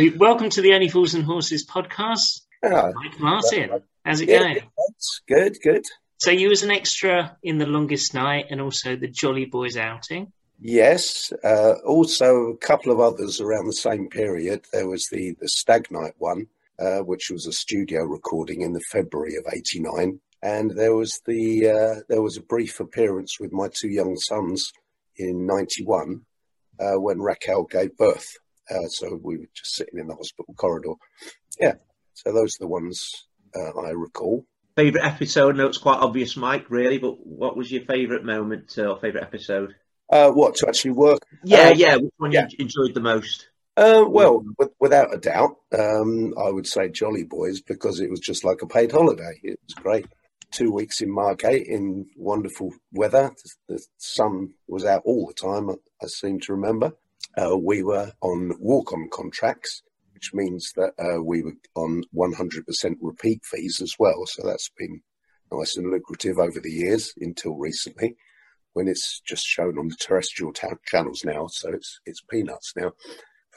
We, welcome to the Only Fools and Horses podcast. Oh, Mike Martin, how's it yeah, going? Good, good. So you was an extra in the longest night and also the Jolly Boys outing. Yes. Uh, also, a couple of others around the same period. There was the the Stag Night one, uh, which was a studio recording in the February of '89, and there was the uh, there was a brief appearance with my two young sons in '91 uh, when Raquel gave birth. Uh, so we were just sitting in the hospital corridor. Yeah. So those are the ones uh, I recall. Favorite episode? No, it's quite obvious, Mike, really, but what was your favorite moment uh, or favorite episode? Uh, what to actually work? Yeah, Uh, yeah. Which one yeah. you enjoyed the most? Uh, well, with, without a doubt, um, I would say Jolly Boys because it was just like a paid holiday. It was great. Two weeks in Margate in wonderful weather. The, the sun was out all the time, I, I seem to remember. Uh, we were on walk on contracts, which means that uh, we were on 100% repeat fees as well. So that's been nice and lucrative over the years until recently when it's just shown on the terrestrial channels now. So it's, it's peanuts now.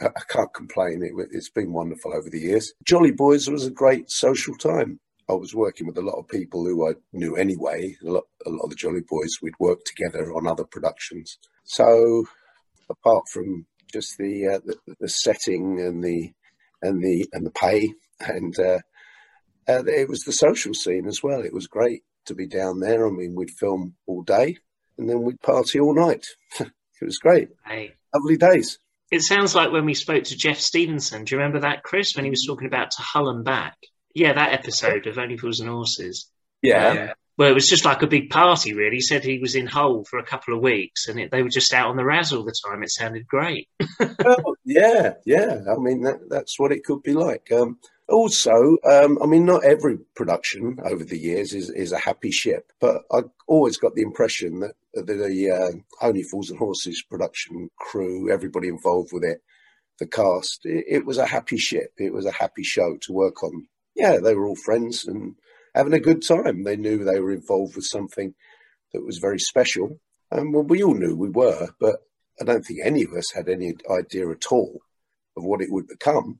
I can't complain. It, it's been wonderful over the years. Jolly Boys was a great social time. I was working with a lot of people who I knew anyway. A lot, a lot of the Jolly Boys, we'd worked together on other productions. So, apart from just the uh, the, the setting and the and the and the pay, and uh, uh, it was the social scene as well. It was great to be down there. I mean, we'd film all day and then we'd party all night. it was great, Hey. lovely days. It sounds like when we spoke to Jeff Stevenson. Do you remember that, Chris, when he was talking about to Hull and back? Yeah, that episode of Only Fools and Horses. Um, well, it was just like a big party, really. He said he was in Hull for a couple of weeks and it, they were just out on the raz all the time. It sounded great. Oh, yeah, yeah. I mean, that, that's what it could be like. Um, also, um, I mean, not every production over the years is, is a happy ship, but I always got the impression that the, the uh, Only Fools and Horses production crew, everybody involved with it, the cast, it, it was a happy ship. It was a happy show to work on. Yeah, they were all friends and having a good time. They knew they were involved with something that was very special. And well, we all knew we were, but I don't think any of us had any idea at all of what it would become.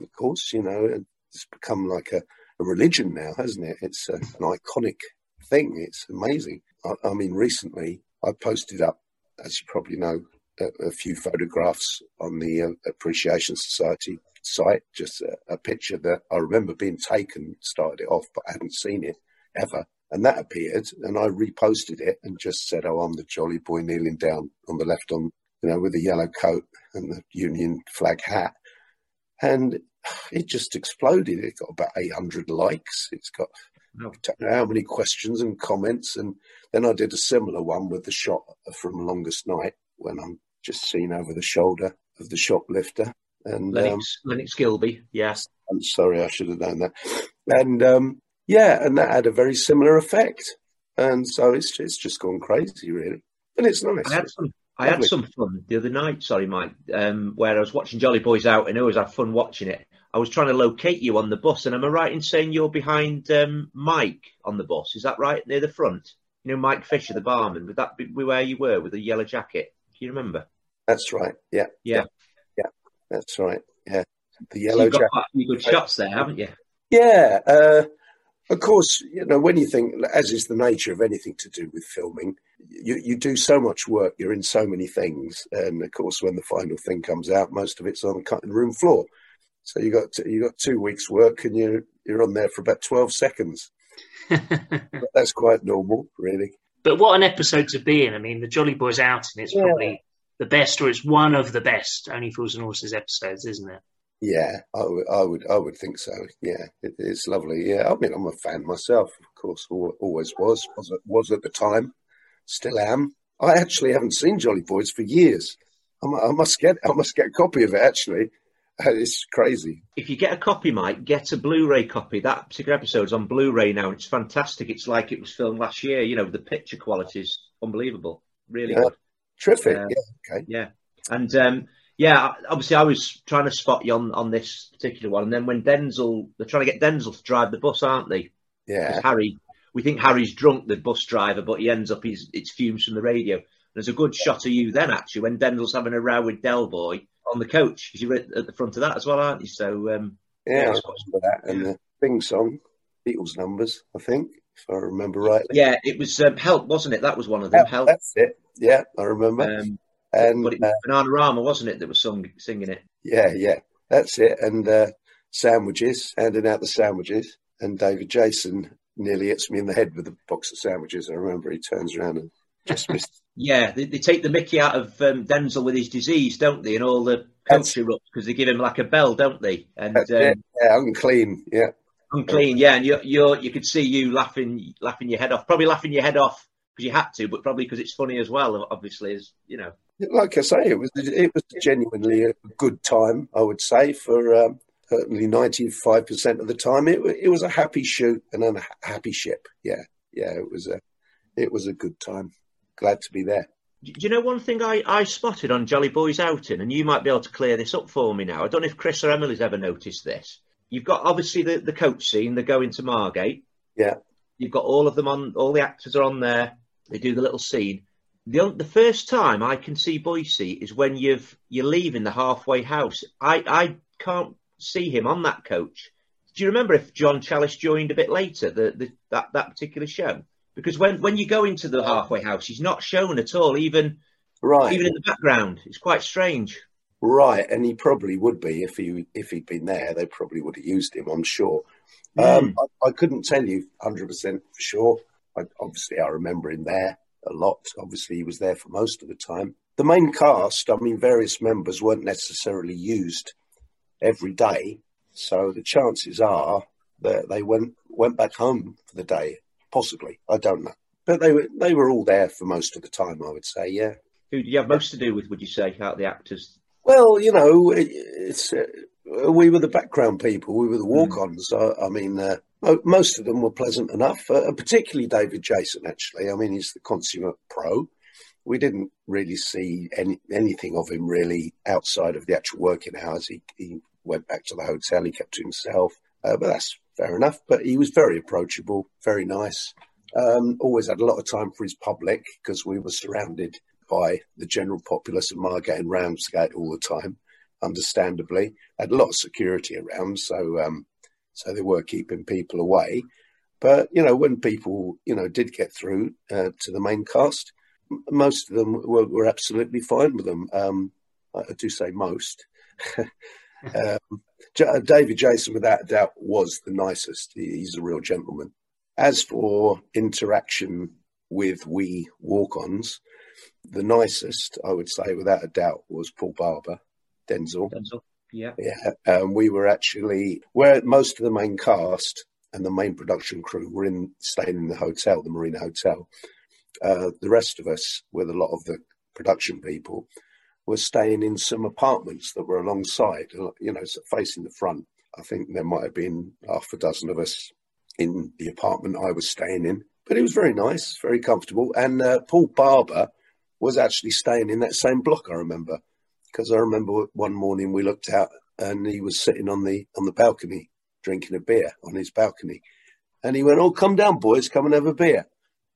Of course, you know, it's become like a, a religion now, hasn't it? It's a, an iconic thing. It's amazing. I, I mean, recently I posted up, as you probably know, a, a few photographs on the uh, Appreciation Society site, just a, a picture that I remember being taken, started it off, but I hadn't seen it ever. And that appeared, and I reposted it and just said, "Oh, I'm the jolly boy kneeling down on the left, on you know, with the yellow coat and the Union flag hat." And it just exploded. It got about 800 likes. It's got No. how many questions and comments. And then I did a similar one with the shot from Longest Night when I'm just seen over the shoulder of the shoplifter. And um, Lennox, Lennox Gilbey, yes. I'm sorry, I should have known that. And um, yeah, and that had a very similar effect. And so it's it's just gone crazy, really. And it's nice. I had some. I had some fun the other night. Sorry, Mike. Um, where I was watching Jolly Boys out, and I always had fun watching it. I was trying to locate you on the bus, and am I right in saying you're behind um, Mike on the bus? Is that right near the front? You know, Mike Fisher, the barman. Would that be where you were with the yellow jacket? Do you remember? That's right. Yeah, Yeah. That's right. Yeah, the So yellow you've got quite a few good shots there, haven't you? Yeah, uh, of course. You know, when you think, as is the nature of anything to do with filming, you you do so much work. You're in so many things, and of course, when the final thing comes out, most of it's on the cutting room floor. So you got you got two weeks' work, and you you're on there for about twelve seconds. But that's quite normal, really. But what an episode to be in. I mean, the Jolly Boys outing, it's Yeah. probably the best, or it's one of the best Only Fools and Horses episodes, isn't it? Yeah, I would, I would, think so. Yeah, it, it's lovely. Yeah, I mean, I'm a fan myself, of course. Always was, was, at- was at the time, still am. I actually haven't seen Jolly Boys for years. I, mu- I must get, I must get a copy of it. Actually, it's crazy. If you get a copy, Mike, get a Blu-ray copy. That particular episode's on Blu-ray now, and it's fantastic. It's like it was filmed last year. You know, the picture quality is unbelievable. Really Yeah. good. Terrific. Yeah. yeah, okay. Yeah, and um, yeah, obviously I was trying to spot you on, on this particular one, and then when Denzel, they're trying to get Denzel to drive the bus, aren't they? Yeah, Harry, we think Harry's drunk, the bus driver, but he ends up he's it's fumes from the radio. There's a good shot of you then actually when Denzel's having a row with Del Boy, on the coach because you were at the front of that as well, aren't you? So um, yeah, yeah, I remember that and the Bing song, Beatles numbers, I think, if I remember rightly. Yeah, it was um, Help, wasn't it? That was one of them. Help. That's it. Yeah, I remember. Um, and but it was uh, Bananarama, wasn't it, that was sung, singing it? Yeah, yeah, that's it. And uh, sandwiches, handing out the sandwiches, and David Jason nearly hits me in the head with a box of sandwiches. I remember he turns around and just missed. yeah, they, they, take the Mickey out of um, Denzel with his disease, don't they? And all the coach erupts because they give him like a bell, don't they? And um, yeah, unclean, yeah, unclean, yeah. And you you you could see you laughing laughing your head off, probably laughing your head off because you had to, but probably because it's funny as well. Obviously, as you know. Like I say, it was it was genuinely a good time. I would say for um, certainly 95% of the time. It, it was a happy shoot and a happy ship. Yeah, yeah, it was a, it was a good time. Glad to be there. Do you know one thing I, I spotted on Jolly Boys outing, and you might be able to clear this up for me now? I don't know if Chris or Emily's ever noticed this. You've got obviously the, the coach scene, they're going to Margate. Yeah. You've got all of them on, all the actors are on there. They do the little scene. The, the first time I can see Boycie is when you've you're leaving the halfway house. I, I can't see him on that coach. Do you remember if John Challis joined a bit later, the, the, that, that particular show? Because when, when you go into the halfway house, he's not shown at all, even right. even in the background. It's quite strange. Right, and he probably would be if he if he'd been there. They probably would have used him. I'm sure. Mm. Um, I, I, couldn't tell you 100 percent for sure. I, obviously, I remember him there a lot. Obviously, he was there for most of the time. The main cast, I mean, various members weren't necessarily used every day. So the chances are that they went went back home for the day, possibly. I don't know, but they were they were all there for most of the time. I would say, yeah. Who do you have most to do with? Would you say out the actors? Well, you know, it's uh, we were the background people. We were the walk-ons. Mm. I, I, mean, uh, most of them were pleasant enough, uh, particularly David Jason. Actually, I mean, he's the consummate pro. We didn't really see any, anything of him really outside of the actual working hours. He, he went back to the hotel. He kept to himself, uh, but that's fair enough. But he was very approachable, very nice. Um, always had a lot of time for his public because we were surrounded by the general populace of Margate and Ramsgate all the time. Understandably, had a lot of security around, so um, so they were keeping people away. But you know, when people you know did get through uh, to the main cast, most of them were, were absolutely fine with them. Um, I do say most. Um, David Jason, without a doubt, was the nicest. He's a real gentleman. As for interaction with we walk-ons, the nicest, I would say, without a doubt, was Paul Barber, Denzel. Denzel, yeah, yeah. Um, we were actually where most of the main cast and the main production crew were in staying in the hotel, the Marina Hotel. Uh, the rest of us, with a lot of the production people, were staying in some apartments that were alongside, you know, facing the front. I think there might have been half a dozen of us in the apartment I was staying in, but it was very nice, very comfortable. And uh, Paul Barber was actually staying in that same block. I remember because I remember one morning we looked out and he was sitting on the on the balcony drinking a beer on his balcony, and he went, "Oh, come down, boys, come and have a beer,"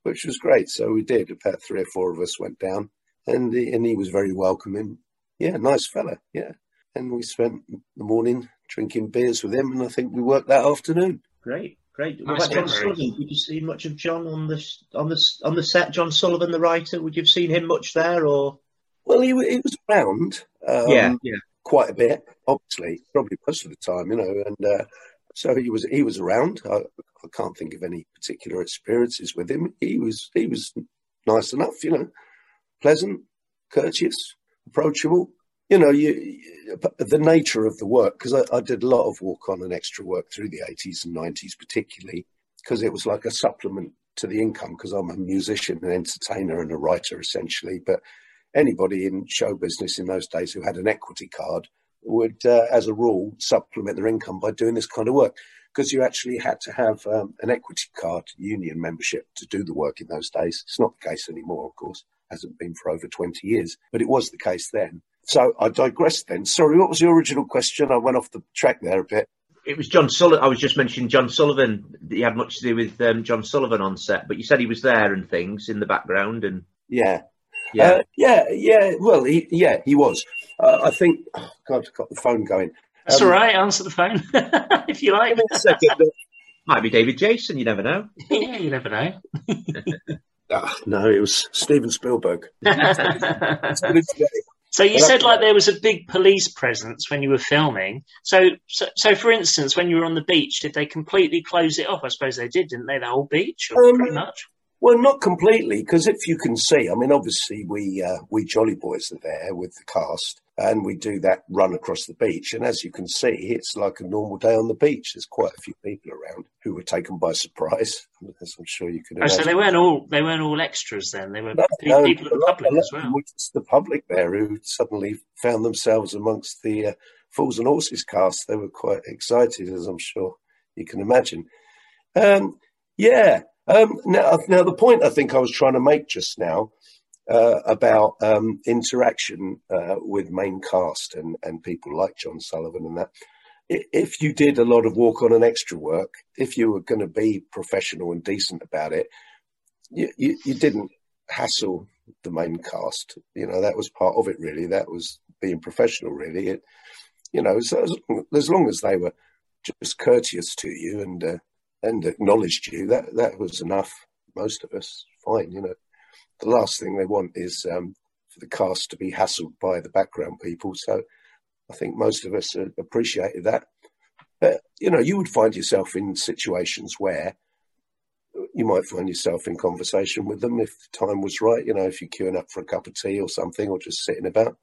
which was great. So we did. About three or four of us went down and he, and he was very welcoming. Yeah, nice fella. Yeah, and we spent the morning drinking beers with him, and I think we worked that afternoon. Great, great. What about John Sullivan? Did you see much of John on the on the on the set? John Sullivan, the writer. Would you have seen him much there, or? Well, he, he was around. Um, yeah, yeah, quite a bit. Obviously, probably most of the time, you know, and. Uh, so he was he was around. I, I, can't think of any particular experiences with him. He was he was nice enough, you know pleasant, courteous, approachable. You know, you, the nature of the work, because I, I, did a lot of walk on and extra work through the 80s and 90s, particularly because it was like a supplement to the income, because I'm a musician, an entertainer, and a writer essentially. But anybody in show business in those days who had an equity card would, uh, as a rule, supplement their income by doing this kind of work because you actually had to have um, an equity card union membership to do the work in those days. It's not the case anymore, of course hasn't been for over 20 years, but it was the case then. So I digressed then. Sorry, what was your original question? I went off the track there a bit. It was John Sullivan. I was just mentioning John Sullivan. He had much to do with um, John Sullivan on set, but you said he was there and things in the background and yeah, yeah, uh, yeah, yeah. Well, he, yeah, he was. uh, I think. Oh God, I've got the phone going. That's um, all right. Answer the phone if you like. Might be David Jason. You never know. yeah, you never know. oh, no, it was Steven Spielberg. So you said like there was a big police presence when you were filming. So, so, so for instance, when you were on the beach, did they completely close it off? I suppose they did, didn't they? The whole beach, um, pretty much. Well, not completely, because if you can see, I mean, obviously we uh, we Jolly Boys are there with the cast, and we do that run across the beach. And as you can see, it's like a normal day on the beach. There's quite a few people around who were taken by surprise, as I'm sure you can. Oh, so they weren't all they weren't all extras then. They were no, people, no, people the public as well. It's the public there who suddenly found themselves amongst the uh, Fools and Horses cast. They were quite excited, as I'm sure you can imagine. Um, yeah. Um, now, now the point I think I was trying to make just now uh, about um, interaction uh, with main cast and, and people like John Sullivan and that. If you did a lot of walk on and extra work, if you were going to be professional and decent about it, you, you, you didn't hassle the main cast. You know, that was part of it, really. That was being professional, really. It, you know, so as, as long as they were just courteous to you and uh, and acknowledged you, that that was enough. Most of us, fine, you know the last thing they want is um, for the cast to be hassled by the background people. So I think most of us appreciated that. But you know, you would find yourself in situations where you might find yourself in conversation with them if the time was right. You know, if you're queuing up for a cup of tea or something, or just sitting about.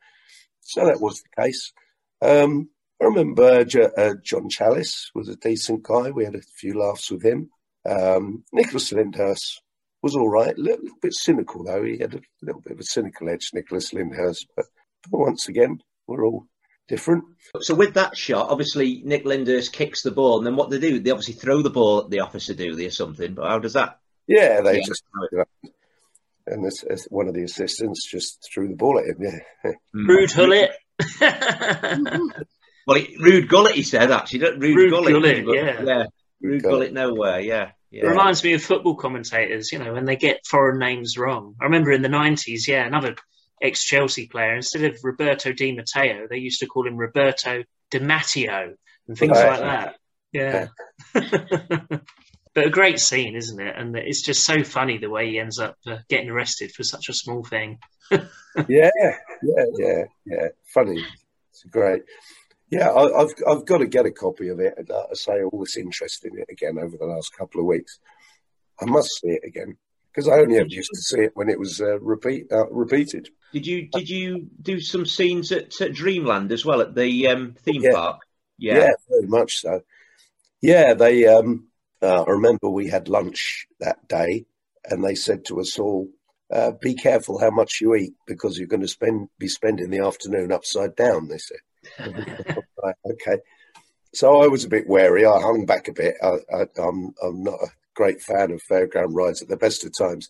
So that was the case. Um, I remember uh, John Challis was a decent guy. We had a few laughs with him. Um, Nicholas Lyndhurst was all right. A little, little, bit cynical, though. He had a little bit of a cynical edge, Nicholas Lyndhurst. But, but once again, we're all different. So with that shot, obviously Nick Lyndhurst kicks the ball, and then what they do? They obviously throw the ball at the officer, do they, or something? But how does that? Yeah, they yeah. just and this, one of the assistants just threw the ball at him. Yeah, rude Hullet. well, Ruud Gullit, he said. Actually, rude, Ruud Gullit, gullet yeah, yeah, Ruud Gullit nowhere. Yeah. Yeah. It reminds me of football commentators, you know, when they get foreign names wrong. I remember in the 90s, yeah, another ex Chelsea player, instead of Roberto Di Matteo, they used to call him Roberto Di Matteo and things like that. Yeah. but a great scene, isn't it? And it's just so funny the way he ends up uh, getting arrested for such a small thing. yeah, yeah, yeah, yeah. Funny. It's great. Yeah, I, have I've got to get a copy of it. I say all this interest in it again over the last couple of weeks. I must see it again because I only ever used to see it when it was uh, repeat uh, repeated. Did you did you do some scenes at, at Dreamland as well at the um, theme yeah. park? Yeah. yeah, very much so. Yeah, they. Um, uh, I remember we had lunch that day, and they said to us all, uh, "Be careful how much you eat because you're going to spend be spending the afternoon upside down." They said right, okay. So I was a bit wary. I hung back a bit. I, am I'm, I'm not a great fan of fairground rides at the best of times.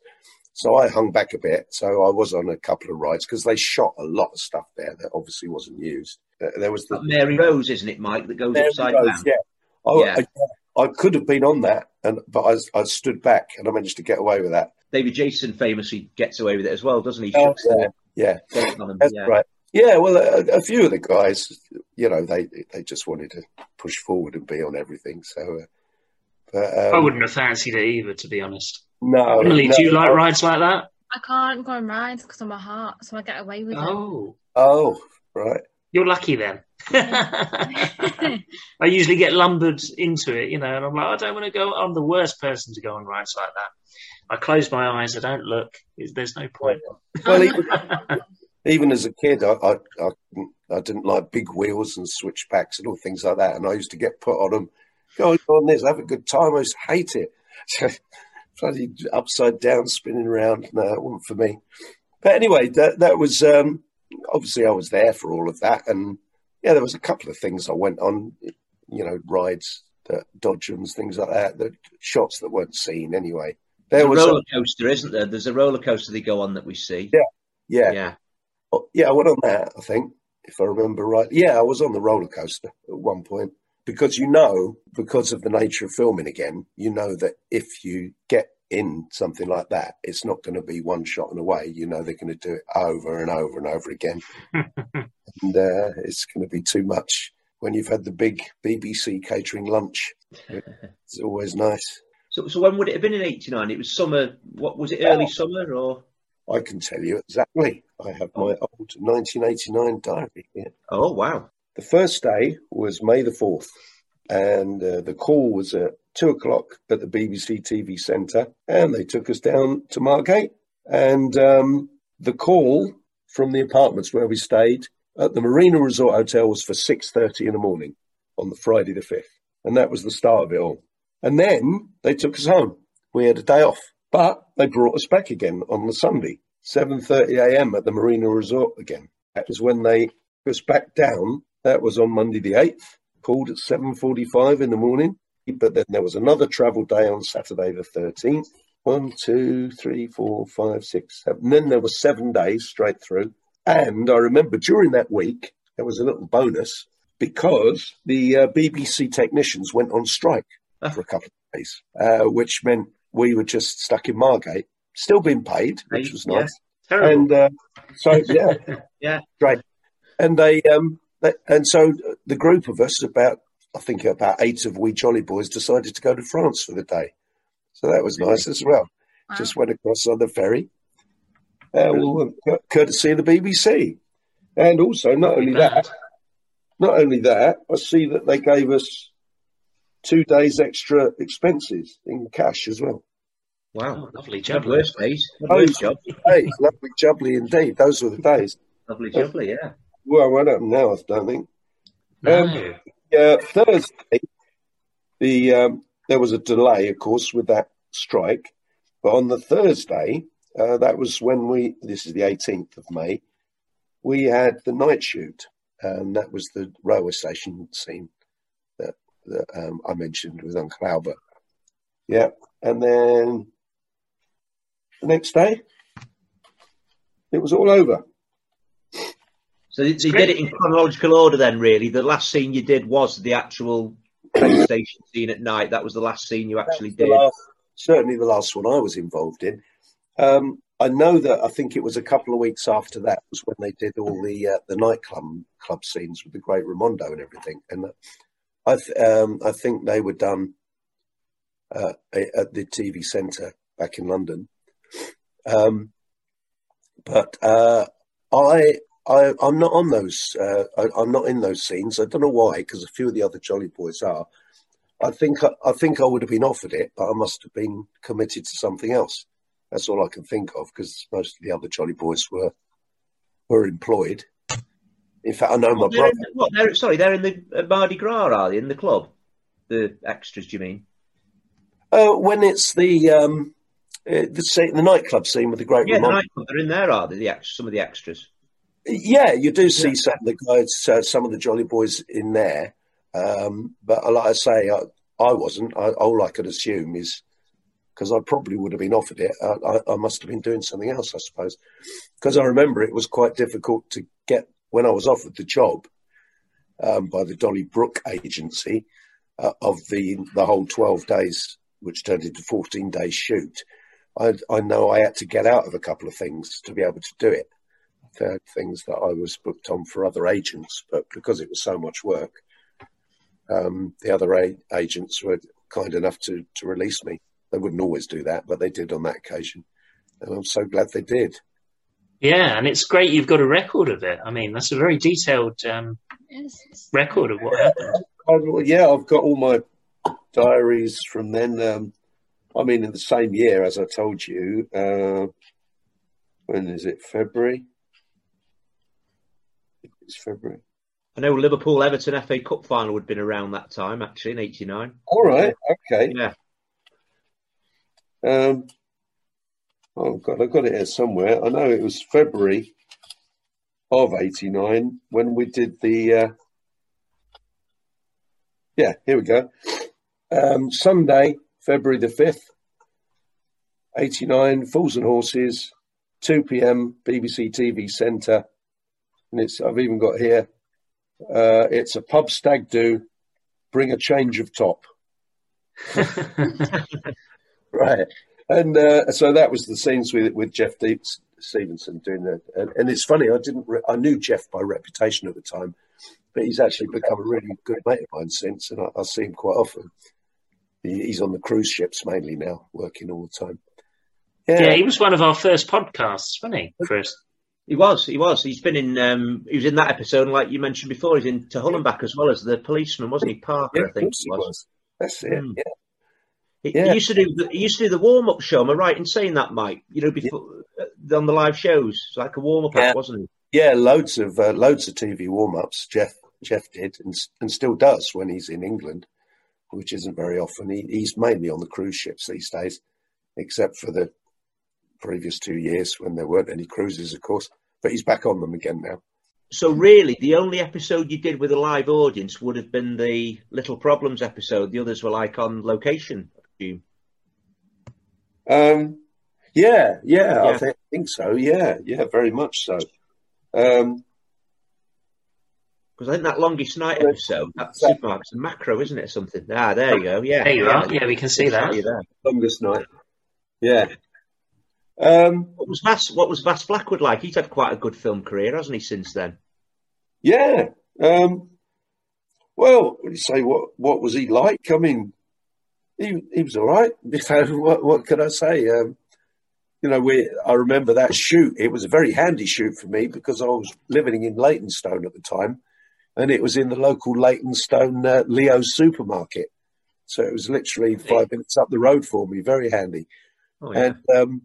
So I hung back a bit. So I was on a couple of rides because they shot a lot of stuff there that obviously wasn't used. There was the Mary Rose, isn't it, Mike? That goes Mary upside Rose, down. Yeah. I, yeah. I, I, could have been on that, and but I, I stood back and I managed to get away with that. David Jason famously gets away with it as well, doesn't he? Oh, yeah, yeah. That's yeah. right. Yeah, well, a, a, few of the guys, you know, they they just wanted to push forward and be on everything. So, uh, but, um, I wouldn't have fancied it either, to be honest. No, Emily, no, do you like rides like that? I can't go on rides because I'm a heart, so I get away with oh. it. Oh, right. You're lucky then. I usually get lumbered into it, you know, and I'm like, I don't want to go. I'm the worst person to go on rides like that. I close my eyes. I don't look. There's no point. Well, even, as a kid, I, I, I, I, didn't like big wheels and switchbacks and all things like that. And I used to get put on them. Go on this, have a good time. I used to hate it. Bloody upside down, spinning around. No, it wasn't for me. But anyway, that that was um, obviously I was there for all of that, and yeah, there was a couple of things I went on, you know, rides, that dodgems, things like that, the shots that weren't seen anyway. There There's was a roller coaster, a, isn't there? There's a roller coaster they go on that we see. Yeah, yeah, yeah. Oh, yeah, I went on that, I think, if I remember right. Yeah, I was on the roller coaster at one point because you know, because of the nature of filming again, you know that if you get in something like that, it's not going to be one shot and away. You know, they're going to do it over and over and over again. and uh, it's going to be too much when you've had the big BBC catering lunch. It's always nice. So, so when would it have been in '89? It was summer. What was it? Early oh, summer or? I can tell you exactly. I have my oh. old 1989 diary here. Oh wow! The first day was May the fourth, and uh, the call was at two o'clock at the BBC TV Centre, and they took us down to Margate. And um, the call from the apartments where we stayed at the Marina Resort Hotel was for six thirty in the morning on the Friday the fifth, and that was the start of it all. And then they took us home. We had a day off, but they brought us back again on the Sunday, seven thirty a.m. at the Marina Resort again. That was when they took us back down. That was on Monday the eighth. Called at seven forty-five in the morning but then there was another travel day on Saturday the 13th. One, two, three, four, five, six, seven. And then there were seven days straight through. And I remember during that week, there was a little bonus because the uh, BBC technicians went on strike ah. for a couple of days, uh, which meant we were just stuck in Margate, still being paid, which was nice. Yeah. And uh, so, yeah, yeah, great. And they, um, they, and so the group of us, about I think about eight of we Jolly Boys decided to go to France for the day. So that was nice as well. Wow. Just went across on the ferry, uh, well, courtesy of the BBC. And also, not only that, not only that, I see that they gave us two days extra expenses in cash as well. Wow, lovely jubbly. days. Lovely job. Days, lovely jubbly indeed. Those were the days. Lovely jubbly, yeah. Well, I don't know. I don't think. No. Um, uh, Thursday, the um, there was a delay, of course, with that strike. But on the Thursday, uh, that was when we. This is the 18th of May. We had the night shoot, and that was the railway station scene that, that um, I mentioned with Uncle Albert. Yeah, and then the next day, it was all over. So they, they did it in chronological order then, really. The last scene you did was the actual train station scene at night. That was the last scene you actually did. Last, certainly the last one I was involved in. Um, I know that I think it was a couple of weeks after that was when they did all the uh, the nightclub club scenes with the Great Raimondo and everything. And uh, I th- um, I think they were done uh, at the TV Centre back in London. Um, but uh, I I, am not on those. Uh, I, am not in those scenes. I don't know why, because a few of the other Jolly Boys are. I think I, I, think I would have been offered it, but I must have been committed to something else. That's all I can think of, because most of the other Jolly Boys were were employed. In fact, I know my brother. The, what, they're, sorry, they're in the uh, Mardi Gras, are they? In the club, the extras, do you mean? Uh, when it's the um, uh, the, the nightclub scene with the great. Yeah, the nightclub. They're in there, are they? The ex- some of the extras. Yeah, you do see yeah. some of the guys, uh, some of the Jolly Boys in there. Um, but like I say, I, I wasn't. I, all I could assume is because I probably would have been offered it. I, I, I must have been doing something else, I suppose. Because I remember it was quite difficult to get when I was offered the job um, by the Dolly Brook agency uh, of the the whole twelve days, which turned into fourteen days shoot. I, I know I had to get out of a couple of things to be able to do it had things that I was booked on for other agents, but because it was so much work, um, the other a- agents were kind enough to, to release me. They wouldn't always do that, but they did on that occasion. And I'm so glad they did. Yeah, and it's great you've got a record of it. I mean, that's a very detailed um, record of what happened. I, yeah, I've got all my diaries from then. Um, I mean, in the same year, as I told you, uh, when is it? February? It's February. I know Liverpool Everton FA Cup final would have been around that time, actually, in '89. All right, okay. Yeah. Um, oh God, I've got it here somewhere. I know it was February of '89 when we did the. Uh, yeah, here we go. Um, Sunday, February the fifth, '89. Fools and Horses, 2 p.m. BBC TV Centre and it's I've even got here. Uh, it's a pub stag do. Bring a change of top. right, and uh, so that was the scenes with with Jeff Deep, Stevenson doing that. And, and, it's funny, I didn't, re- I knew Jeff by reputation at the time, but he's actually become a really good mate of mine since, and I, I see him quite often. He, he's on the cruise ships mainly now, working all the time. Yeah. yeah, he was one of our first podcasts, wasn't he, Chris? He was. He was. He's been in. Um, he was in that episode, like you mentioned before. He's in to Hull and Back as well as the policeman, wasn't he? Parker, yeah, I think he was. was. That's it. Mm. Yeah. He, yeah. used to do. The, he used to do the warm up show. Am I right in saying that, Mike? You know, before yeah. Uh, on the live shows, it's like a warm up, yeah. wasn't it? Yeah, loads of uh, loads of TV warm ups. Jeff Jeff did, and and still does when he's in England, which isn't very often. He, he's mainly on the cruise ships these days, except for the previous two years when there weren't any cruises, of course. But he's back on them again now. So really, the only episode you did with a live audience would have been the Little Problems episode. The others were like on location, I Um, yeah, yeah, yeah. I think, think, so. Yeah, yeah, very much so. Um, because I think that longest night episode, that supermarket's a macro, isn't it? Something. Ah, there you go. Yeah, there you are. Yeah, we can see that. Longest night. Yeah. Um, what was Vas? What was Vas Blackwood like? He's had quite a good film career, hasn't he? Since then. Yeah. Um, well, you say what? What was he like? I mean, he he was all right. what what could I say? Um, you know, we I remember that shoot. It was a very handy shoot for me because I was living in Leytonstone at the time, and it was in the local Leytonstone uh, Leo's supermarket. So it was literally five minutes up the road for me. Very handy. Oh, yeah. And um,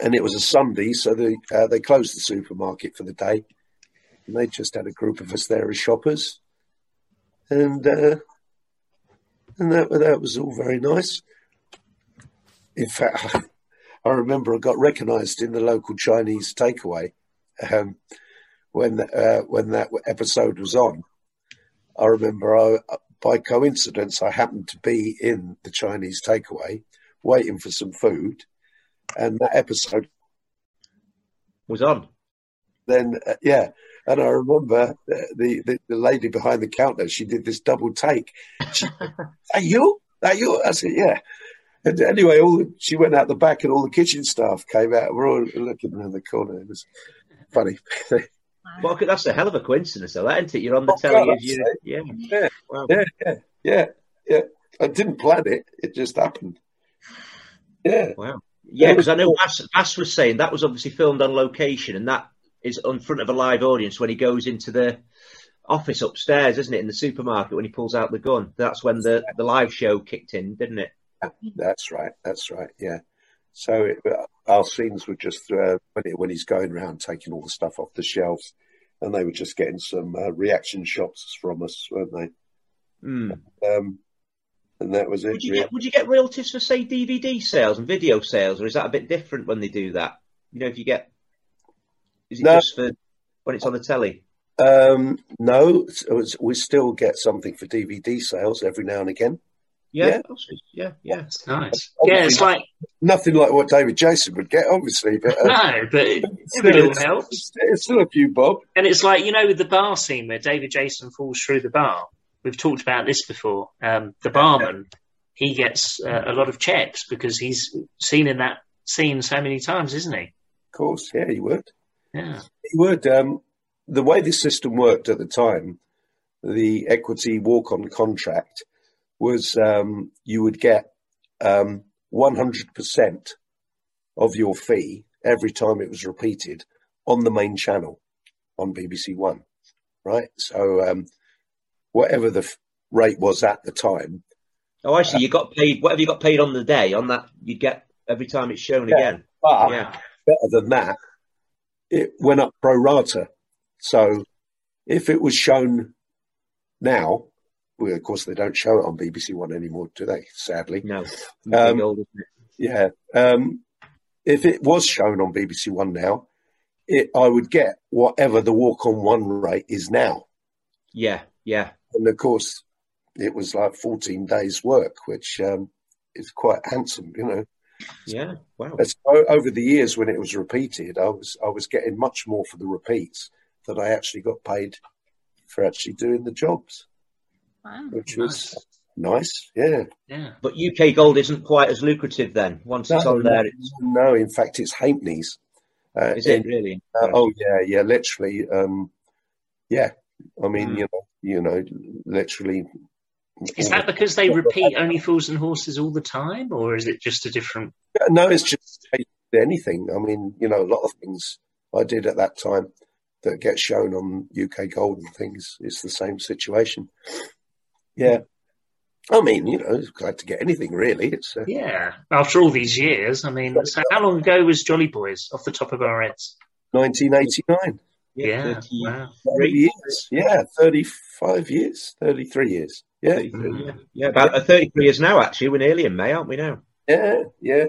and it was a Sunday, so they uh, they closed the supermarket for the day, and they just had a group of us there as shoppers, and uh, and that that was all very nice. In fact, I remember I got recognised in the local Chinese takeaway um, when uh, when that episode was on. I remember I, by coincidence I happened to be in the Chinese takeaway waiting for some food and that episode was on. Then uh, yeah, and I remember the, the, the lady behind the counter. She did this double take. She, are you? Are you? I said yeah. And anyway, all the, she went out the back, and all the kitchen staff came out. We're all looking around the corner. It was funny. well, that's a hell of a coincidence, though, isn't it? You're on the oh, telly. God, you, yeah, yeah, wow. yeah, yeah, yeah, yeah. I didn't plan it; it just happened. Yeah. Wow. Yeah, because I know Vas, was saying that was obviously filmed on location, and that is in front of a live audience when he goes into the office upstairs, isn't it, in the supermarket when he pulls out the gun. That's when the, the live show kicked in, didn't it? That's right. That's right. Yeah. So it, our scenes were just uh, when, it, when he's going around taking all the stuff off the shelves, and they were just getting some uh, reaction shots from us, weren't they? Mm. Um, and that was it. Would you, get, would you get royalties for say DVD sales and video sales, or is that a bit different when they do that? You know, if you get, is it no. just for when it's on the telly? Um, no, we still get something for DVD sales every now and again. Yeah, yeah, yeah, yeah. It's nice. Obviously, yeah, it's like nothing like what David Jason would get, obviously, but uh, no, but it, still, it helps. It's still a few bob. And it's like you know, with the bar scene where David Jason falls through the bar we've talked about this before. Um, the barman, he gets uh, a lot of checks because he's seen in that scene so many times, isn't he? Of course, yeah, he would. Yeah, he would. Um, the way this system worked at the time, the equity walk-on contract was um, you would get um, 100% of your fee every time it was repeated on the main channel on BBC One, right? So um, whatever the f- rate was at the time. Oh, I see. Uh, you got paid whatever you got paid on the day on that. You get every time it's shown yeah, again. But yeah. better than that, it went up pro rata. So if it was shown now, well, of course they don't show it on BBC One anymore, do they? Sadly, no. Um, old, yeah. Um, if it was shown on BBC One now, it, I would get whatever the walk on one rate is now. Yeah, yeah. And of course, it was like 14 days' work, which um, is quite handsome, you know. Yeah, wow. So over the years, when it was repeated, I was I was getting much more for the repeats than I actually got paid for actually doing the jobs. Wow, which was nice. Yeah, Yeah. But UK Gold isn't quite as lucrative then. Once it's on there, it's, no, in fact, it's Halfpenny's. Uh, is it in- really? uh, oh yeah, yeah, literally. Um, yeah, I mean, Mm. you know, you know, literally. Is that because they repeat Only Fools and Horses all the time, or is it just a different? No, it's just anything. I mean, you know, a lot of things I did at that time that get shown on UK Gold and things. It's the same situation. Yeah. I mean, you know, it's glad to get anything really. It's uh, Yeah. After all these years, I mean, so how long ago was Jolly Boys off the top of our heads? 1989. Yeah. 30 Wow. 30 years. Yeah, 35 years, 33 years. Yeah, Yeah, yeah, about uh, 33 years now, actually. We're nearly in May, aren't we now? yeah, yeah,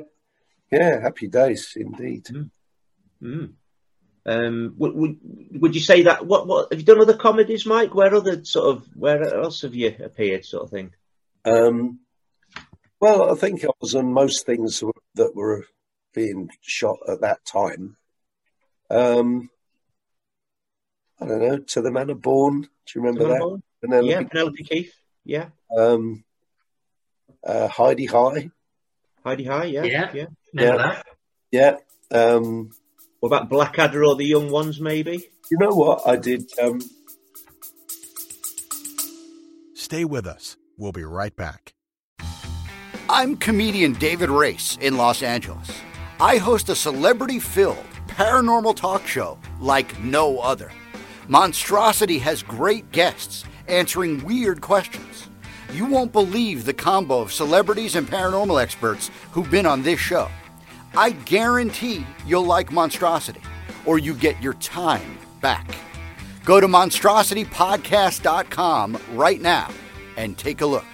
yeah. Happy days indeed. Mm. Um, would, would would you say that? What what have you done other comedies, Mike? Where other sort of where else have you appeared, sort of thing? Um, well, I think I was on most things that were being shot at that time. Um, I don't know. To the Manor Born. Do you remember that? Penelope, Yeah, Penelope Keith. Yeah, Um, uh, Hi-de-Hi. Heidi High. Yeah, Yeah. yeah. Remember Yeah. that? Yeah. Um, What about Blackadder or the Young Ones? Maybe. you know what I did? Um, Stay with us. We'll be right back. I'm comedian David Race in Los Angeles. I host a celebrity filled paranormal talk show like no other. Monstrosity has great guests answering weird questions. You won't believe the combo of celebrities and paranormal experts who've been on this show. I guarantee you'll like Monstrosity, or you get your time back. Go to monstrositypodcast.com right now and take a look.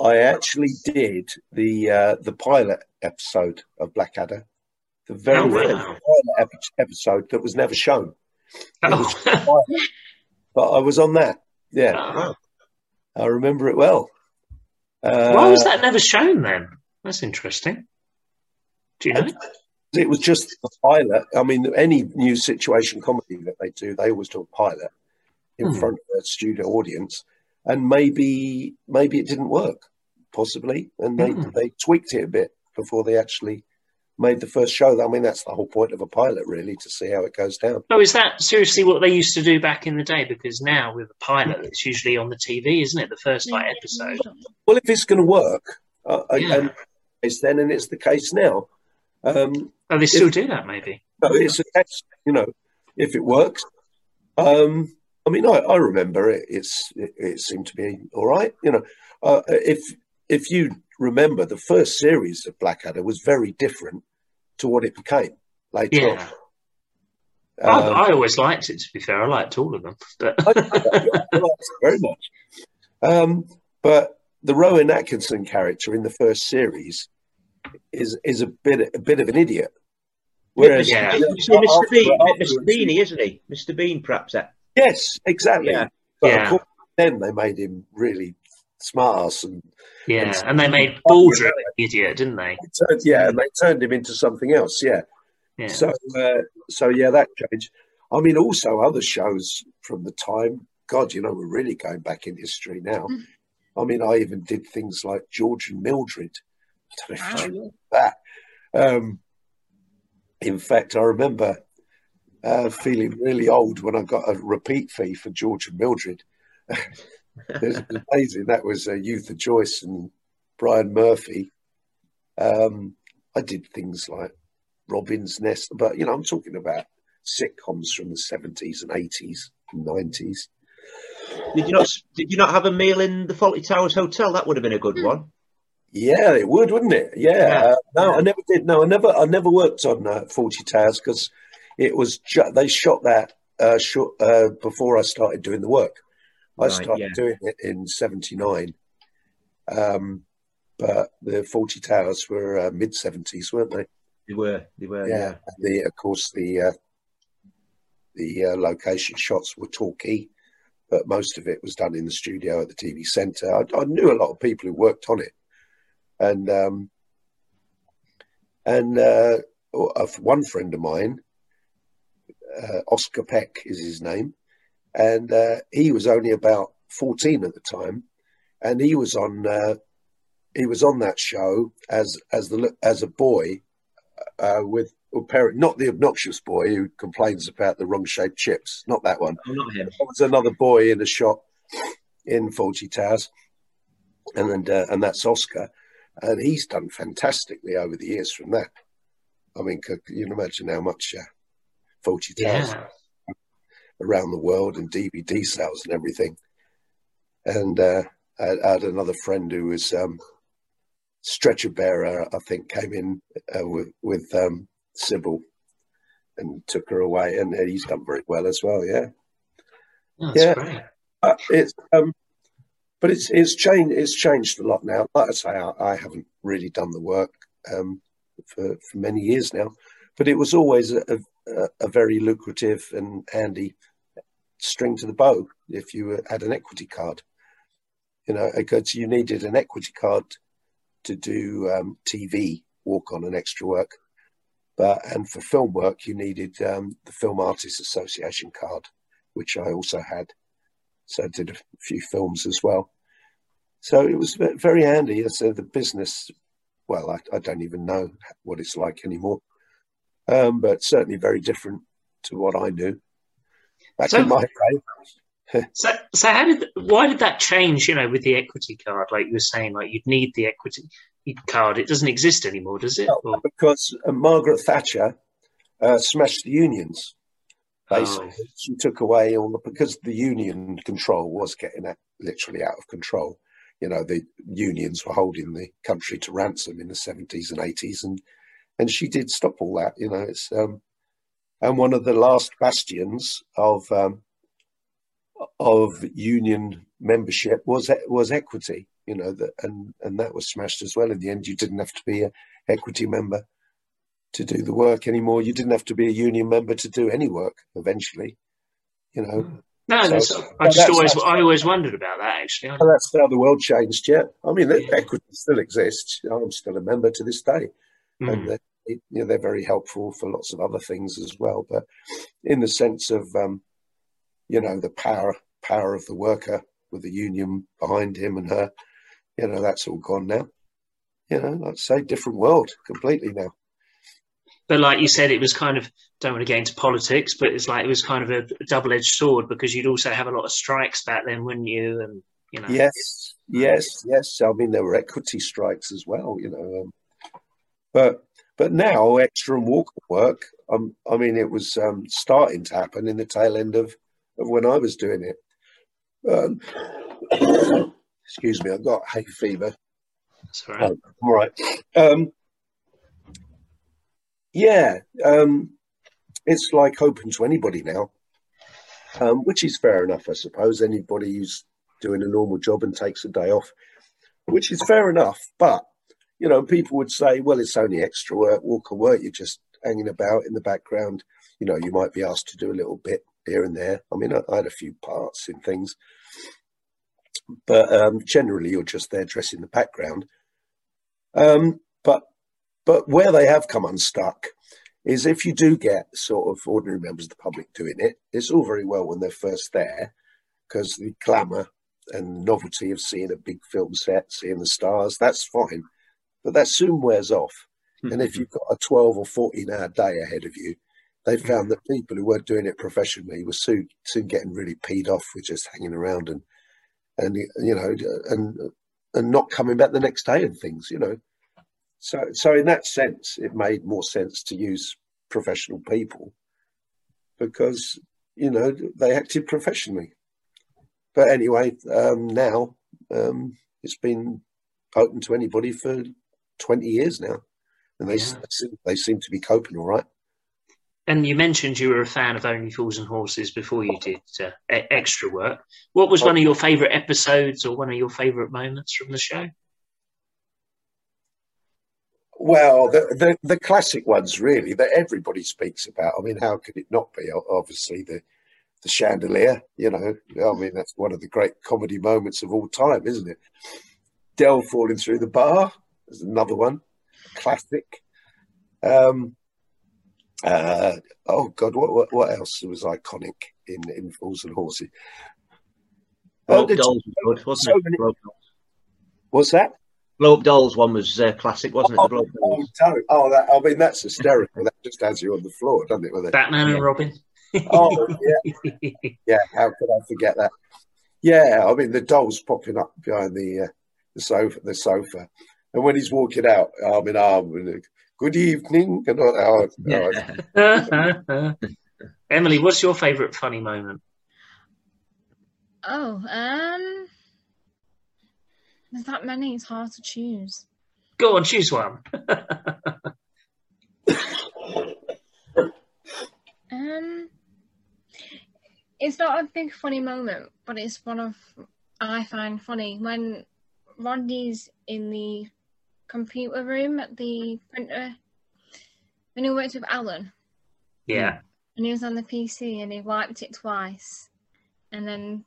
I actually did the uh, the pilot episode of Blackadder, the very Oh, wow. pilot episode that was never shown. Oh. But I was on that. Yeah, Oh. I remember it well. Uh, Why was that never shown then? That's interesting. Do you know? It was just the pilot. I mean, any new situation comedy that they do, they always do a pilot in Hmm. front of a studio audience, and maybe maybe it didn't work, possibly, and they Hmm. they tweaked it a bit before they actually made the first show. I mean, that's the whole point of a pilot, really, to see how it goes down. Oh, is that seriously what they used to do back in the day? Because now with a pilot, it's usually on the TV, isn't it? The first like episode. Well, if it's going to work, uh, Yeah. and it's then, and it's the case now. Um, Oh, they still do that, maybe. No, it's a test, you know, if it works. Um, I mean, I, I remember it. It's it, it seemed to be all right. You know, uh, if if you remember, the first series of Blackadder was very different to what it became later Yeah. on. I, Um, I always liked it. To be fair, I liked all of them. But I liked it very much. Um, but the Rowan Atkinson character in the first series is is a bit a bit of an idiot. Whereas, Yeah. You see Mr. Bean, Mr. Beanie, isn't he? Mr. Bean, perhaps that. Yes, exactly. Yeah. But Yeah. of course, then they made him really smart ass and yeah, and they made Baldrick an idiot, didn't they? turned, yeah, and they turned him into something else. Yeah. Yeah. So, uh, so yeah, that changed. I mean, also other shows from the time. God, you know, we're really going back in history now. I mean, I even did things like George and Mildred. I don't know if you remember that. Um, in fact, I remember uh, feeling really old when I got a repeat fee for George and Mildred. it was amazing. That was uh, Yootha Joyce and Brian Murphy. Um, I did things like Robin's Nest, but you know, I'm talking about sitcoms from the 70s and 80s and 90s. Did you not? Did you not have a meal in the Fawlty Towers Hotel? That would have been a good one. Yeah, it would, wouldn't it? Yeah. Yeah. Uh, no, I never did. No, I never. I never worked on uh, Fawlty Towers because it was ju- they shot that uh, short, uh, before I started doing the work. I started yeah. doing it in '79, um, but the Fawlty Towers were uh, mid '70s, weren't they? They were. They were. yeah. Yeah. The of course the uh, the uh, location shots were Torquay, but most of it was done in the studio at the TV Centre. I, I knew a lot of people who worked on it, and um, and uh, uh, one friend of mine, uh, Oscar Peck is his name. And uh, he was only about fourteen at the time, and he was on uh, he was on that show as as the as a boy uh, with a parent, not the obnoxious boy who complains about the wrong shaped chips, not that one. Oh, not him. There was another boy in a shop in Fawlty Towers, and and, uh, and that's Oscar, and he's done fantastically over the years from that. I mean, you can imagine how much uh, Fawlty Towers yeah. Around the world and DVD sales and everything. And uh, I, I, had another friend who was um, stretcher bearer, I think, came in uh, with, with um, Sybil and took her away, and he's done very well as well. Yeah, oh, yeah, uh, it's um, but it's it's changed. It's changed a lot now. Like I say, I, I haven't really done the work um, for for many years now, but it was always a, a, a very lucrative and handy string to the bow if you had an equity card. You know, because you needed an equity card to do um, TV, walk on, and extra work. But and for film work, you needed um, the Film Artists Association card, which I also had. So I did a few films as well. So it was very handy. So the business, well, I, I don't even know what it's like anymore, um, but certainly very different to what I knew back so, in my day. so, so how did why did that change? You know, with the equity card, like you were saying, like you'd need the equity card. It doesn't exist anymore, does it? No, because uh, Margaret Thatcher uh, smashed the unions. Basically, oh. she took away all the because the union control was getting at, literally out of control you know, the unions were holding the country to ransom in the 70s and 80s. And, and she did stop all that, you know, it's, um, and one of the last bastions of, um, of union membership was, was equity, you know, that, and, and that was smashed as well. In the end, you didn't have to be an equity member to do the work anymore. You didn't have to be a union member to do any work eventually, you know. Hmm. No, so, I just always I always wondered about that actually. That's how the world changed. Yeah, I mean, yeah. equity still exists. I'm still a member to this day, mm. and they're, you know, they're very helpful for lots of other things as well. But in the sense of, um, you know, the power power of the worker with the union behind him and her, you know, that's all gone now. You know, like I say, different world completely now but like you said, it was kind of don't want to get into politics, but it's like it was kind of a double-edged sword because you'd also have a lot of strikes back then, wouldn't you? And you know, yes, yes, yes. I mean, there were equity strikes as well, you know. Um, but but now extra and walk work. Um, I mean, it was um, starting to happen in the tail end of, of when I was doing it. Um, excuse me, I've got hay fever. That's all right. Oh, all right. Um, yeah, um, it's like open to anybody now, um, which is fair enough, I suppose. Anybody who's doing a normal job and takes a day off, which is fair enough. But you know, people would say, "Well, it's only extra work, walk work. You're just hanging about in the background. You know, you might be asked to do a little bit here and there. I mean, I, I had a few parts in things, but um, generally, you're just there dressing the background. Um, but but where they have come unstuck is if you do get sort of ordinary members of the public doing it, it's all very well when they're first there because the glamour and novelty of seeing a big film set, seeing the stars, that's fine. But that soon wears off. Mm-hmm. And if you've got a 12 or 14 hour day ahead of you, they hmm. found that people who weren't doing it professionally were soon, soon getting really peed off with just hanging around and, and, you know, and, and not coming back the next day and things, you know. So, so in that sense, it made more sense to use professional people because you know they acted professionally. But anyway, um, now um, it's been open to anybody for twenty years now, and they yeah. they seem to be coping all right. And you mentioned you were a fan of Only Fools and Horses before you did uh, extra work. What was one of your favourite episodes or one of your favourite moments from the show? Well, the, the, the classic ones really that everybody speaks about. I mean, how could it not be? Obviously, the the chandelier. You know, I mean, that's one of the great comedy moments of all time, isn't it? Del falling through the bar is another one, classic. Um, uh, oh God, what, what, what else was iconic? in in Fools and Horses. Blow Oh, Up Dolls was good, wasn't so it? many- Blow Up Dolls. What's that? Blow Up Dolls one was uh, classic, wasn't it? The Blow Up Oh, Dolls. don't- oh, that, I mean that's hysterical. that just has you on the floor, doesn't it? With it? Batman Yeah. and Robin. Oh, yeah, yeah. How could I forget that? Yeah, I mean the dolls popping up behind the uh, the sofa, the sofa, and when he's walking out, arm in arm, with good evening, and all, Yeah. Emily, what's your favourite funny moment? Oh, um, there's that many. It's hard to choose. Go on, choose one. Um, it's not a big funny moment, but it's one of I find funny when Rodney's in the computer room at the printer when he worked with Alan Yeah. and he was on the PC and he wiped it twice, and then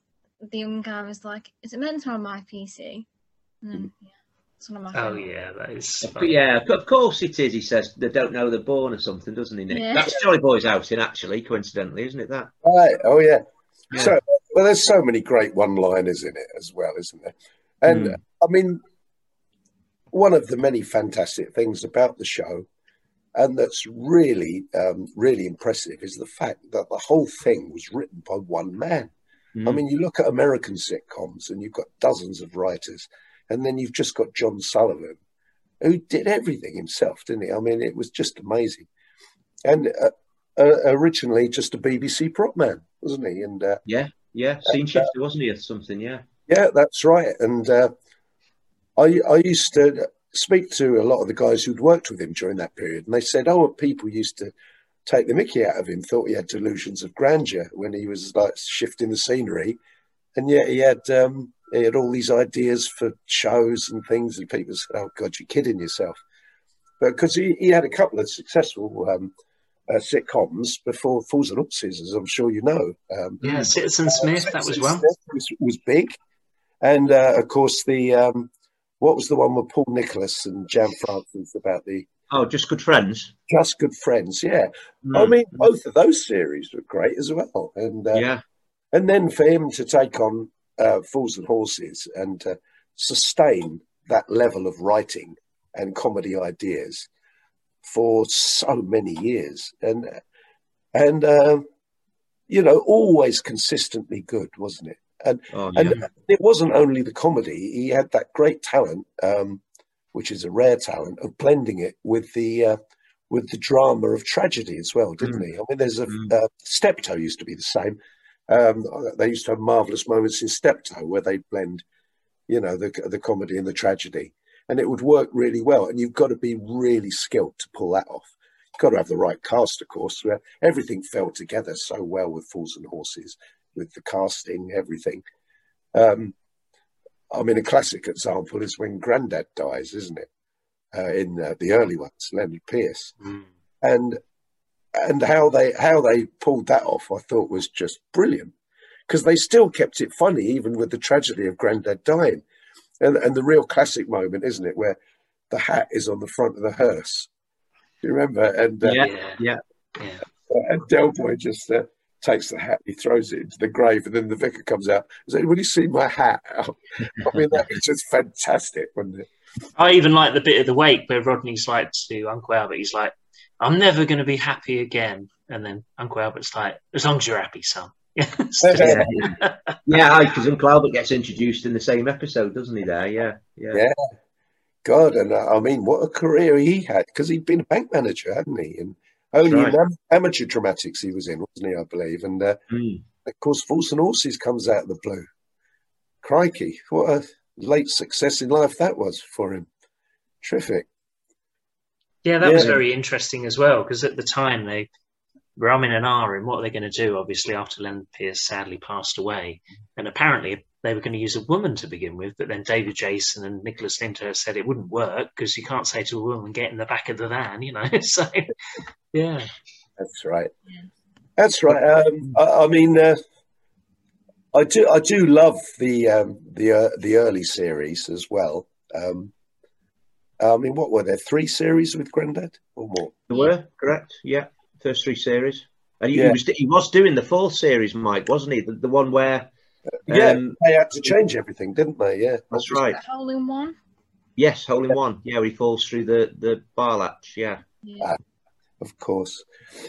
the young guy was like, "Is it meant to on my PC?" And then yeah, it's one of my. Oh favourites. yeah, that is. Funny. yeah, of course it is. He says they don't know they're born or something, doesn't he, Nick? Yeah. That's Jolly Boy's outing, actually, coincidentally, isn't it? That. right. Oh yeah. Yeah. So well, there's so many great one-liners in it as well, isn't there? And Mm. I mean, one of the many fantastic things about the show, and that's really, um, really impressive, is the fact that the whole thing was written by one man. I Mm. mean, you look at American sitcoms, and you've got dozens of writers, and then you've just got John Sullivan, who did everything himself, didn't he? I mean, it was just amazing. And uh, uh, originally, just a BBC prop man, wasn't he? And uh, yeah, yeah, scene shifter, wasn't he, or something? Yeah. yeah, that's right. And uh, I I used to speak to a lot of the guys who'd worked with him during that period, and they said, "Oh, people used to take the Mickey out of him, thought he had delusions of grandeur when he was like shifting the scenery, and yet he had um, he had all these ideas for shows and things, and people said, "Oh God, you're kidding yourself," but because he, he had a couple of successful. Um, uh, sitcoms before Fools and Horses, as I'm sure you know. Um, Yeah, Citizen Smith, that was one. was, was big, and uh, of course the um, what was the one with Paul Nicholas and Jan Francis about the Oh, just good friends. Just Good Friends? Yeah, I Mm. mean both of those series were great as well, and uh, yeah. and then for him to take on uh, Fools and Horses and to sustain that level of writing and comedy ideas for so many years, and and um, you know always consistently good, wasn't it? And Oh, yeah. and it wasn't only the comedy; he had that great talent, um, which is a rare talent, of blending it with the uh, with the drama of tragedy as well, didn't he? I mean, there's a Mm. uh, Steptoe used to be the same. Um, they used to have marvelous moments in Steptoe where they blend, you know, the the comedy and the tragedy, and it would work really well. And you've got to be really skilled to pull that off. You've got to have the right cast, of course. Where everything fell together so well with Fools and Horses, with the casting, everything. Um, I mean, a classic example is when Grandad dies, isn't it? Uh, in uh, the early ones, Lennard Pearce, Mm. and and how they how they pulled that off, I thought was just brilliant because they still kept it funny even with the tragedy of Grandad dying, and and the real classic moment, isn't it, where the hat is on the front of the hearse. Do you remember? And uh, Yeah. Yeah. Yeah. Yeah. and Del Boy just uh, takes the hat, he throws it into the grave, and then the vicar comes out and says, "Will you see my hat?" I mean, that was just fantastic, wasn't it? I even like the bit of the wake where Rodney's like to Uncle Albert, he's like, I'm never going to be happy again. And then Uncle Albert's like, as long as you're happy, son. Yeah. Yeah, yeah, because Uncle Albert gets introduced in the same episode, doesn't he? There, yeah, yeah, Yeah. God, and uh, I mean, what a career he had because he'd been a bank manager, hadn't he? And only That's in am- amateur dramatics he was in, wasn't he? I believe. And uh, Mm. of course, Fools and Horses comes out of the blue. Crikey, what a late success in life that was for him. Terrific. Yeah, that was very interesting as well because at the time they were umming and ahhing what are they're going to do, obviously, after Lennard Pearce sadly passed away. And apparently they were going to use a woman to begin with, but then David Jason and Nicholas Lyndhurst said it wouldn't work because you can't say to a woman, get in the back of the van, you know? so, yeah. That's right. That's right. Um, I, I mean, uh, I do. I do love the um, the uh, the early series as well. Um, I mean, what were there? Three series with Grandad or more? There were correct. Yeah, first three series. And he, yeah. he, was he was doing the fourth series, Mike, wasn't he? The, the one where yeah, um, they had to change everything, didn't they? Yeah, that's right. Hole in one. Yes, hole in one. Yeah, he falls through the the bar latch. Yeah. yeah. Uh, of course.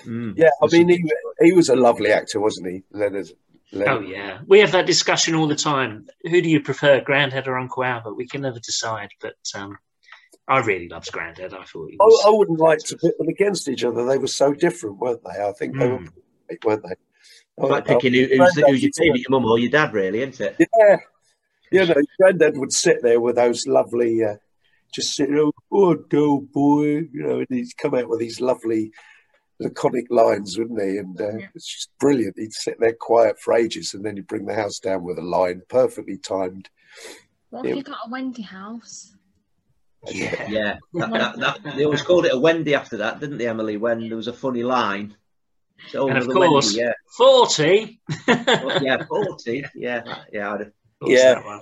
Mm, yeah, I mean, he, he was a lovely actor, wasn't he, Lennard? Lennard? Oh yeah, we have that discussion all the time. Who do you prefer, Grandad or Uncle Albert? We can never decide, but um, I really loved Grandad. I thought he was... I, I, wouldn't like to put them against each other. They were so different, weren't they? I think mm. they were, hmm. weren't they? like picking who, who's, who's your favourite, your mum or your dad, really, isn't it? Yeah. You know, Grandad would sit there with those lovely, uh, just sitting, oh, oh, no, boy, you know, and he'd come out with these lovely laconic lines, wouldn't he? And uh, yeah. it's just brilliant. He'd sit there quiet for ages and then he'd bring the house down with a line, perfectly timed. What if you got a Wendy house? Yeah, yeah. That, that, that, they always called it a Wendy after that, didn't they, Emily? When there was a funny line. So, and of course, Wendy, yeah. forty. yeah, forty. Yeah, yeah, yeah.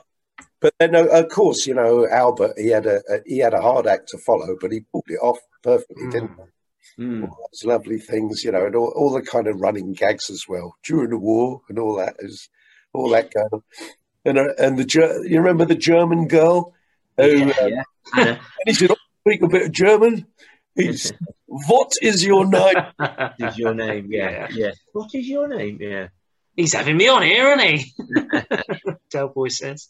But then, of course, you know Albert. He had a, a, he had a hard act to follow, but he pulled it off perfectly, mm. didn't he? Mm. All those lovely things, you know, and all, all, the kind of running gags as well during the war and all that is all that going on. And uh, and the you remember the German girl who yeah, uh, yeah. and he oh, "Speak a bit of German." It's what is your name? is your name? Yeah, yeah. What is your name? Yeah. He's having me on here, isn't he? Del Boy says.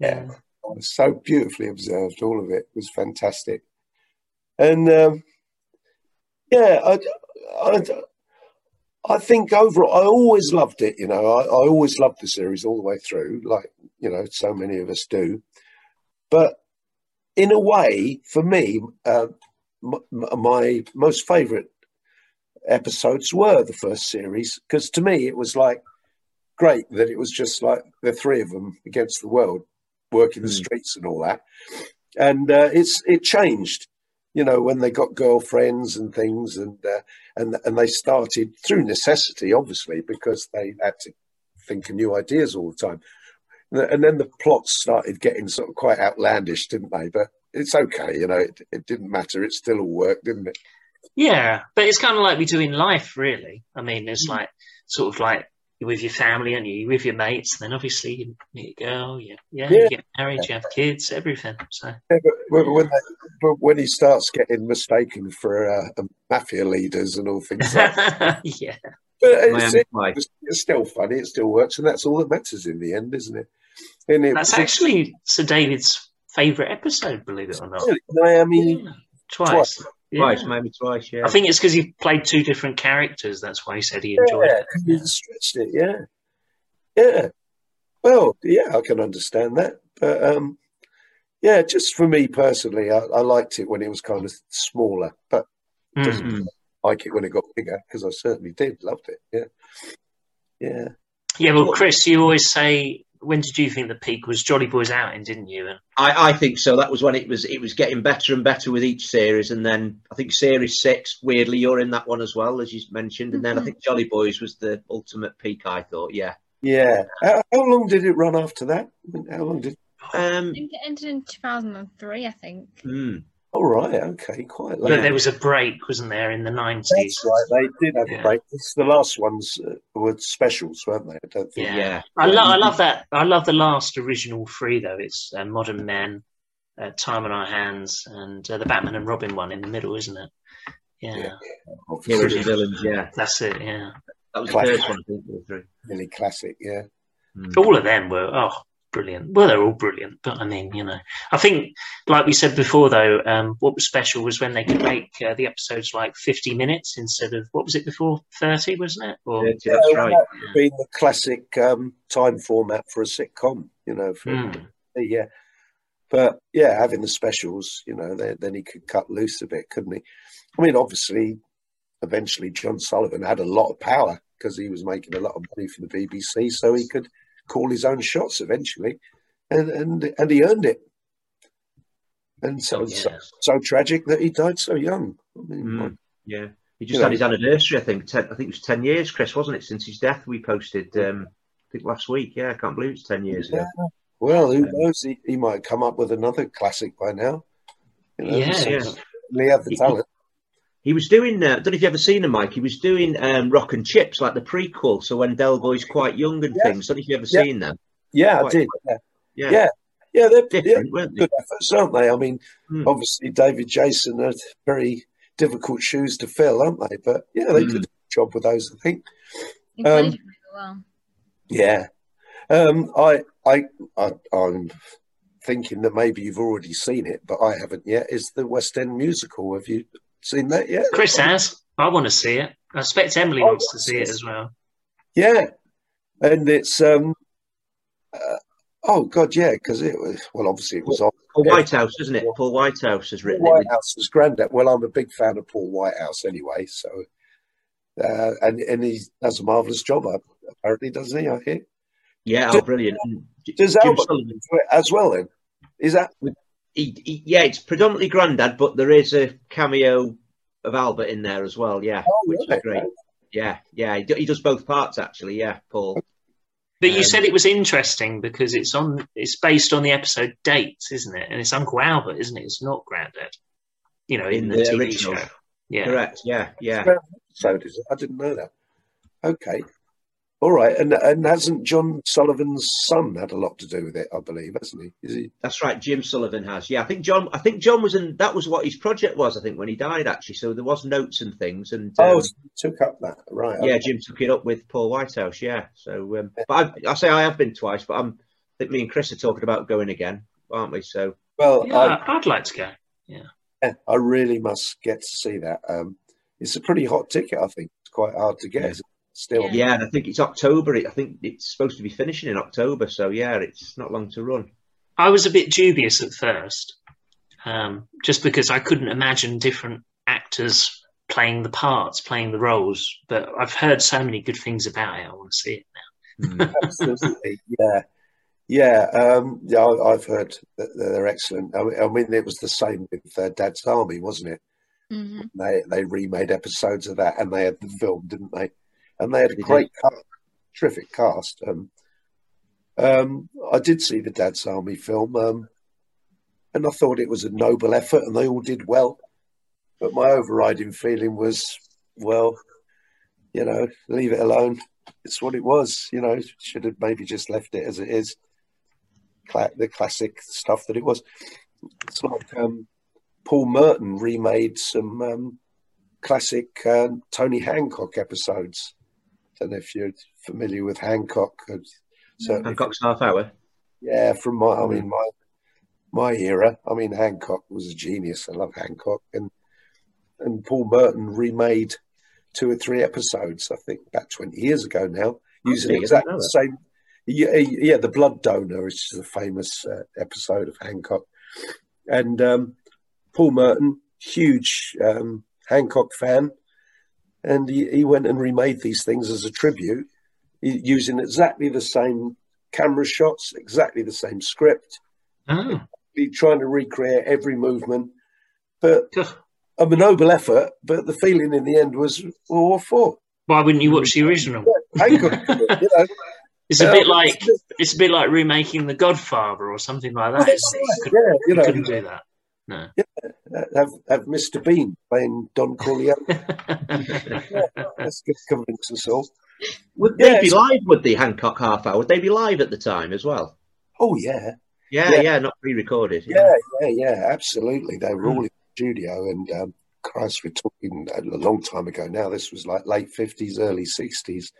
Yeah. So beautifully observed. All of it was fantastic. And um, yeah, I, I, I think overall, I always loved it. You know, I, I always loved the series all the way through, like, you know, so many of us do. But in a way, for me, uh, my most favourite episodes were the first series because to me it was like great that it was just like the three of them against the world working the mm. streets and all that and uh, it's it changed you know when they got girlfriends and things and uh, and and they started through necessity obviously because they had to think of new ideas all the time and then the plots started getting sort of quite outlandish didn't they but it's okay, you know. It, it didn't matter. It still all worked, didn't it? Yeah, but it's kind of like we do in life, really. I mean, it's mm. like sort of like you're with your family and you with your mates, and then obviously you meet a girl, you, yeah, yeah. you get married, you have kids, everything. So yeah, but when, they, but when he starts getting mistaken for uh, mafia leaders and all things like that, yeah. But it's, it's, it's, still funny. It still works, and that's all that matters in the end, isn't it? And it that's actually Sir David's favourite episode, believe it or not. Miami yeah. twice. Twice. Yeah. twice, maybe twice. Yeah. I think it's because he played two different characters. That's why he said he enjoyed yeah, it. He stretched it. Yeah, yeah. Well, yeah, I can understand that, but um, yeah, just for me personally, I, I liked it when it was kind of smaller, but mm. doesn't like it when it got bigger because I certainly did loved it. Yeah, yeah. Yeah, well, Chris, you always say when did you think the peak was Jolly Boys outing, didn't you? And... I, I think so. That was when it was it was getting better and better with each series, and then I think series six. Weirdly, you're in that one as well, as you mentioned, and then I mm-hmm. think Jolly Boys was the ultimate peak. I thought, yeah, yeah. How, how long did it run after that? How long did? Um, I think it ended in 2003. I think. Mm. All right, okay, quite late. But there was a break, wasn't there, in the nineties? That's right. They did have yeah. a break. It's the last ones uh, were specials, weren't they? I don't think. Yeah, yeah. I, lo- I love that. I love the last original three though. It's uh, Modern Men, uh, Time on Our Hands, and uh, the Batman and Robin one in the middle, isn't it? Yeah. yeah. Heroes and villains. Yeah, that's it. Yeah. That was classic. the first one. I think, really classic. Yeah. Mm. All of them were. Oh, brilliant. Well, they're all brilliant, but I mean, you know, I think, like we said before, though, um, what was special was when they could make uh, the episodes like 50 minutes instead of what was it before 30, wasn't it? Or, yeah, that's right. That yeah. Being the classic um, time format for a sitcom, you know, for, mm. yeah. But yeah, having the specials, you know, then, then he could cut loose a bit, couldn't he? I mean, obviously, eventually John Sullivan had a lot of power because he was making a lot of money for the BBC, so he could call his own shots eventually, and and and he earned it. And so, oh, yeah. so, so, tragic that he died so young. I mean, mm, yeah, he just had know. his anniversary. I think ten, I think it was ten years, Chris, wasn't it, since his death? We posted, um, I think last week. Yeah, I can't believe it's ten years yeah. ago. Well, who um, knows? He, he might come up with another classic by now. You know, yeah, yeah. The talent. He was doing. Uh, I don't know if you've ever seen him, Mike. He was doing um, Rock and Chips, like the prequel. So when Del Boy's quite young and things. I don't know if you've ever yeah. seen them. Yeah, quite, I did. Yeah. yeah. yeah. Yeah, they're different, yeah, good efforts, aren't they? I mean, mm. obviously David Jason are very difficult shoes to fill, aren't they? But yeah, they mm. did a job with those, I think. Um, well. Yeah, um, I, I, I, I'm thinking that maybe you've already seen it, but I haven't yet. Is the West End musical? Have you seen that yet? Chris has. I want to see it. I expect Emily oh, wants to see it as well. Yeah, and it's um, uh, Oh God, yeah, because it was well. Obviously, it was on Paul Whitehouse, isn't it? Paul Whitehouse has written Paul Whitehouse is granddad. Well, I'm a big fan of Paul Whitehouse anyway. So, uh, and and he does a marvelous job. Apparently, doesn't he? I hear. Yeah, oh, brilliant. Does Albert as well? Then is that? He, he, yeah, it's predominantly granddad, but there is a cameo of Albert in there as well. Yeah, oh, which really? is great. Yeah, yeah, he, he does both parts actually. Yeah, Paul. But you um, said it was interesting because it's on it's based on the episode dates, isn't it? And it's Uncle Albert, isn't it? It's not Grandad. You know, in, in the, the, TV original. show. Yeah. Correct. Yeah. Yeah. Episode is it? I didn't know that. Okay. All right, and and hasn't John Sullivan's son had a lot to do with it? I believe, hasn't he? Is he? That's right. Jim Sullivan has. Yeah, I think John. I think John was in. That was what his project was. I think when he died, actually. So there was notes and things. And oh, um, took up that right. Yeah, Jim took it up with Paul Whitehouse. Yeah. So, um, but I've, I say I have been twice, but I'm. I think me and Chris are talking about going again, aren't we? So. Well, yeah, I, would like to go. Yeah. yeah. I really must get to see that. Um, it's a pretty hot ticket. I think it's quite hard to get. Yeah still. Yeah, and I think it's October. I think it's supposed to be finishing in October. So yeah, it's not long to run. I was a bit dubious at first, um, just because I couldn't imagine different actors playing the parts, playing the roles. But I've heard so many good things about it. I want to see it now. Mm. Absolutely, yeah. Yeah, um, yeah, I've heard that they're excellent. I mean, I mean, it was the same with uh, Dad's Army, wasn't it? Mm-hmm. They they remade episodes of that, and they had the film, didn't they? And they had a great cast, terrific cast. Um, um, I did see the Dad's Army film, um, and I thought it was a noble effort, and they all did well. But my overriding feeling was, well, you know, leave it alone. It's what it was. You know, should have maybe just left it as it is. Cla- the classic stuff that it was. It's like um, Paul Merton remade some um, classic uh, Tony Hancock episodes don't know if you're familiar with Hancock. So Hancock's half hour. Yeah, from my, I mean, my my era. I mean, Hancock was a genius. I love Hancock, and and Paul Merton remade two or three episodes. I think about twenty years ago now, using exactly the same. Yeah, yeah, the blood donor, which is a famous uh, episode of Hancock, and um, Paul Merton, huge um, Hancock fan, and he, he went and remade these things as a tribute using exactly the same camera shots, exactly the same script. Mm. Oh. He trying to recreate every movement, but a noble effort. But the feeling in the end was, well, what for? Why wouldn't you watch the original? Yeah, you know. It's a bit um, like it's a bit like remaking The Godfather or something like that. yeah, you know, couldn't do that. No. Yeah, have have Mr. Bean playing Don Corleone. yeah, that's good convince us all. Would they be live? Would the Hancock half hour? Would they be live at the time as well? Oh yeah. Yeah, yeah, yeah not pre-recorded. Yeah, yeah, yeah, yeah absolutely. They were all in the studio, and um, Christ, we're talking a long time ago now. This was like late fifties, early sixties,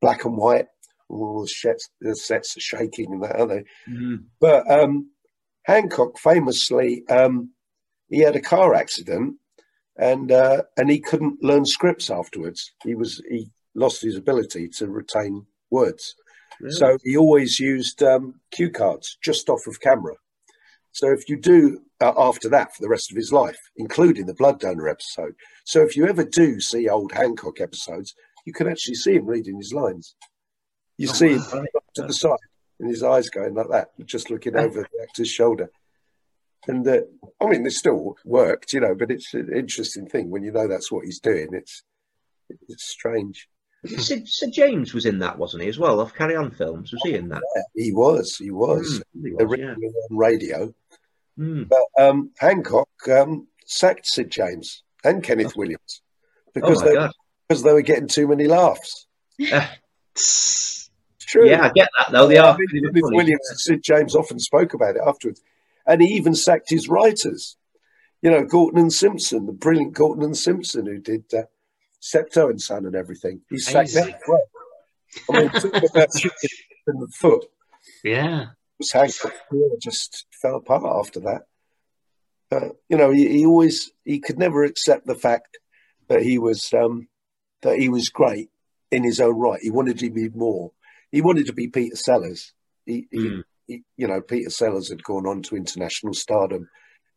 black and white. All the sets, the sets are shaking and that, aren't they? Mm. But um, Hancock famously, um, he had a car accident, and uh, and he couldn't learn scripts afterwards. He was he lost his ability to retain words, really? so he always used um, cue cards just off of camera. So if you do uh, after that for the rest of his life, including the blood donor episode, so if you ever do see old Hancock episodes, you can actually see him reading his lines. You oh, see wow. him to the side and his eyes going like that, just looking over the actor's shoulder. And uh, I mean, this still worked, you know, but it's an interesting thing when you know that's what he's doing. It's it's strange. Sid, Sid James was in that, wasn't he, as well? Off Carry On Films, was he in that? Yeah, he was. He was. Mm, he was yeah. on radio. Mm. But um, Hancock um, sacked Sid James and Kenneth Williams because oh they, because they were getting too many laughs. it's true. Yeah, I get that though. They are. Williams and Sid James often spoke about it afterwards, and he even sacked his writers. You know, Galton and Simpson, the brilliant Galton and Simpson, who did uh, Steptoe and Son and everything. He sacked them. I mean, in the foot. Yeah. Hank just fell apart after that. Uh, you know, he, he, always he could never accept the fact that he was um, that he was great in his own right. He wanted to be more. He wanted to be Peter Sellers. He, mm. he, you know, Peter Sellers had gone on to international stardom,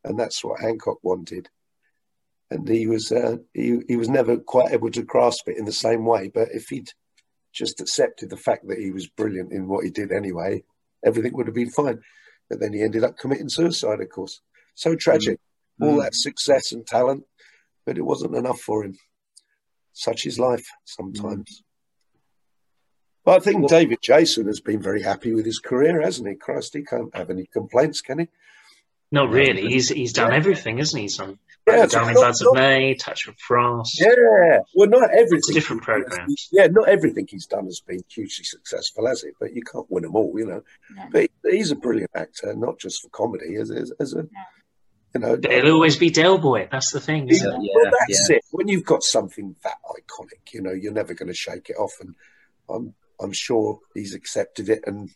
and that's what Hancock wanted. And he was uh, he he was never quite able to grasp it in the same way. But if he'd just accepted the fact that he was brilliant in what he did anyway, everything would have been fine. But then he ended up committing suicide, of course. So tragic. Mm. All that success and talent, but it wasn't enough for him. Such is life sometimes. But I think well, David Jason has been very happy with his career, hasn't he? Christ, he can't have any complaints, can he? Not really. He's he's done yeah. everything, isn't he? Son? Yeah, Darling Buds of May, Touch of Frost. Yeah, well, not everything. It's different programs. Yeah, not everything he's done has been hugely successful, has it? But you can't win them all, you know. Yeah. But he's a brilliant actor, not just for comedy, as, as, as a, you know. It'll always be Del Boy. That's the thing. Yeah, yeah, well, that's it. When you've got something that iconic, you know, you're never going to shake it off, and I'm I'm sure he's accepted it, and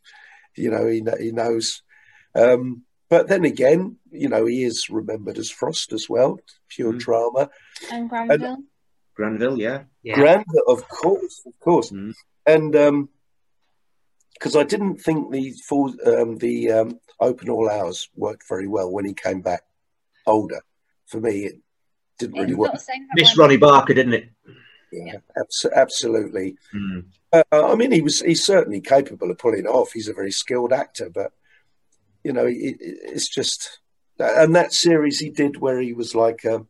you know, he he knows. Um, but then again, you know, he is remembered as Frost as well, pure mm. drama. And Granville. And, Granville, yeah. yeah. Granville, of course, of course. Mm. And because um, I didn't think the full, um, the um, open all hours worked very well when he came back older. For me, it didn't really work. Miss Ronnie Barker, didn't it? Yeah, abs- absolutely. Mm. Uh, I mean, he was he's certainly capable of pulling it off. He's a very skilled actor, but you know, it, it's just, and that series he did where he was like a, um,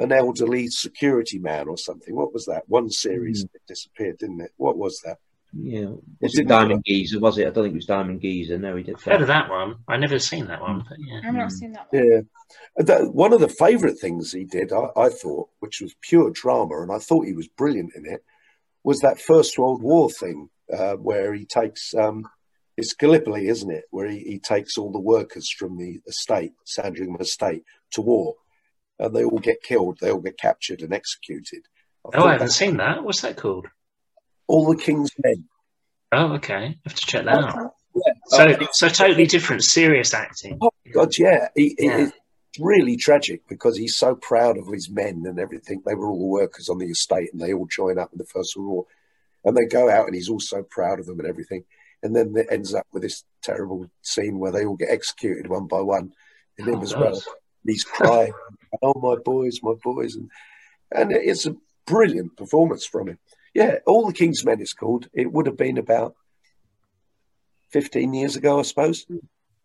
an elderly security man or something. What was that? One series mm. disappeared, didn't it? What was that? Yeah, was it, it Diamond Geezer? Was it? I don't think it was Diamond Geezer. No, he did. Heard of that one? I never seen that one. But yeah, I've not seen that. One. Yeah, that, one of the favourite things he did, I, I, thought, which was pure drama, and I thought he was brilliant in it, was that First World War thing uh, where he takes um, it's Gallipoli, isn't it, where he, he takes all the workers from the estate, Sandringham estate, to war, and they all get killed. They all get captured and executed. I oh, I haven't seen that. What's that called? All the King's Men. Oh, okay. I have to check that out. Yeah. So, so totally different, serious acting. Oh God, yeah. He, yeah. It's really tragic because he's so proud of his men and everything. They were all workers on the estate, and they all join up in the First World War, and they go out, and he's all so proud of them and everything and then it ends up with this terrible scene where they all get executed one by one, and him oh, as well. He's crying, "Oh my boys, my boys," and and it's a brilliant performance from him. Yeah, all the King's Men is called. It would have been about fifteen years ago, I suppose,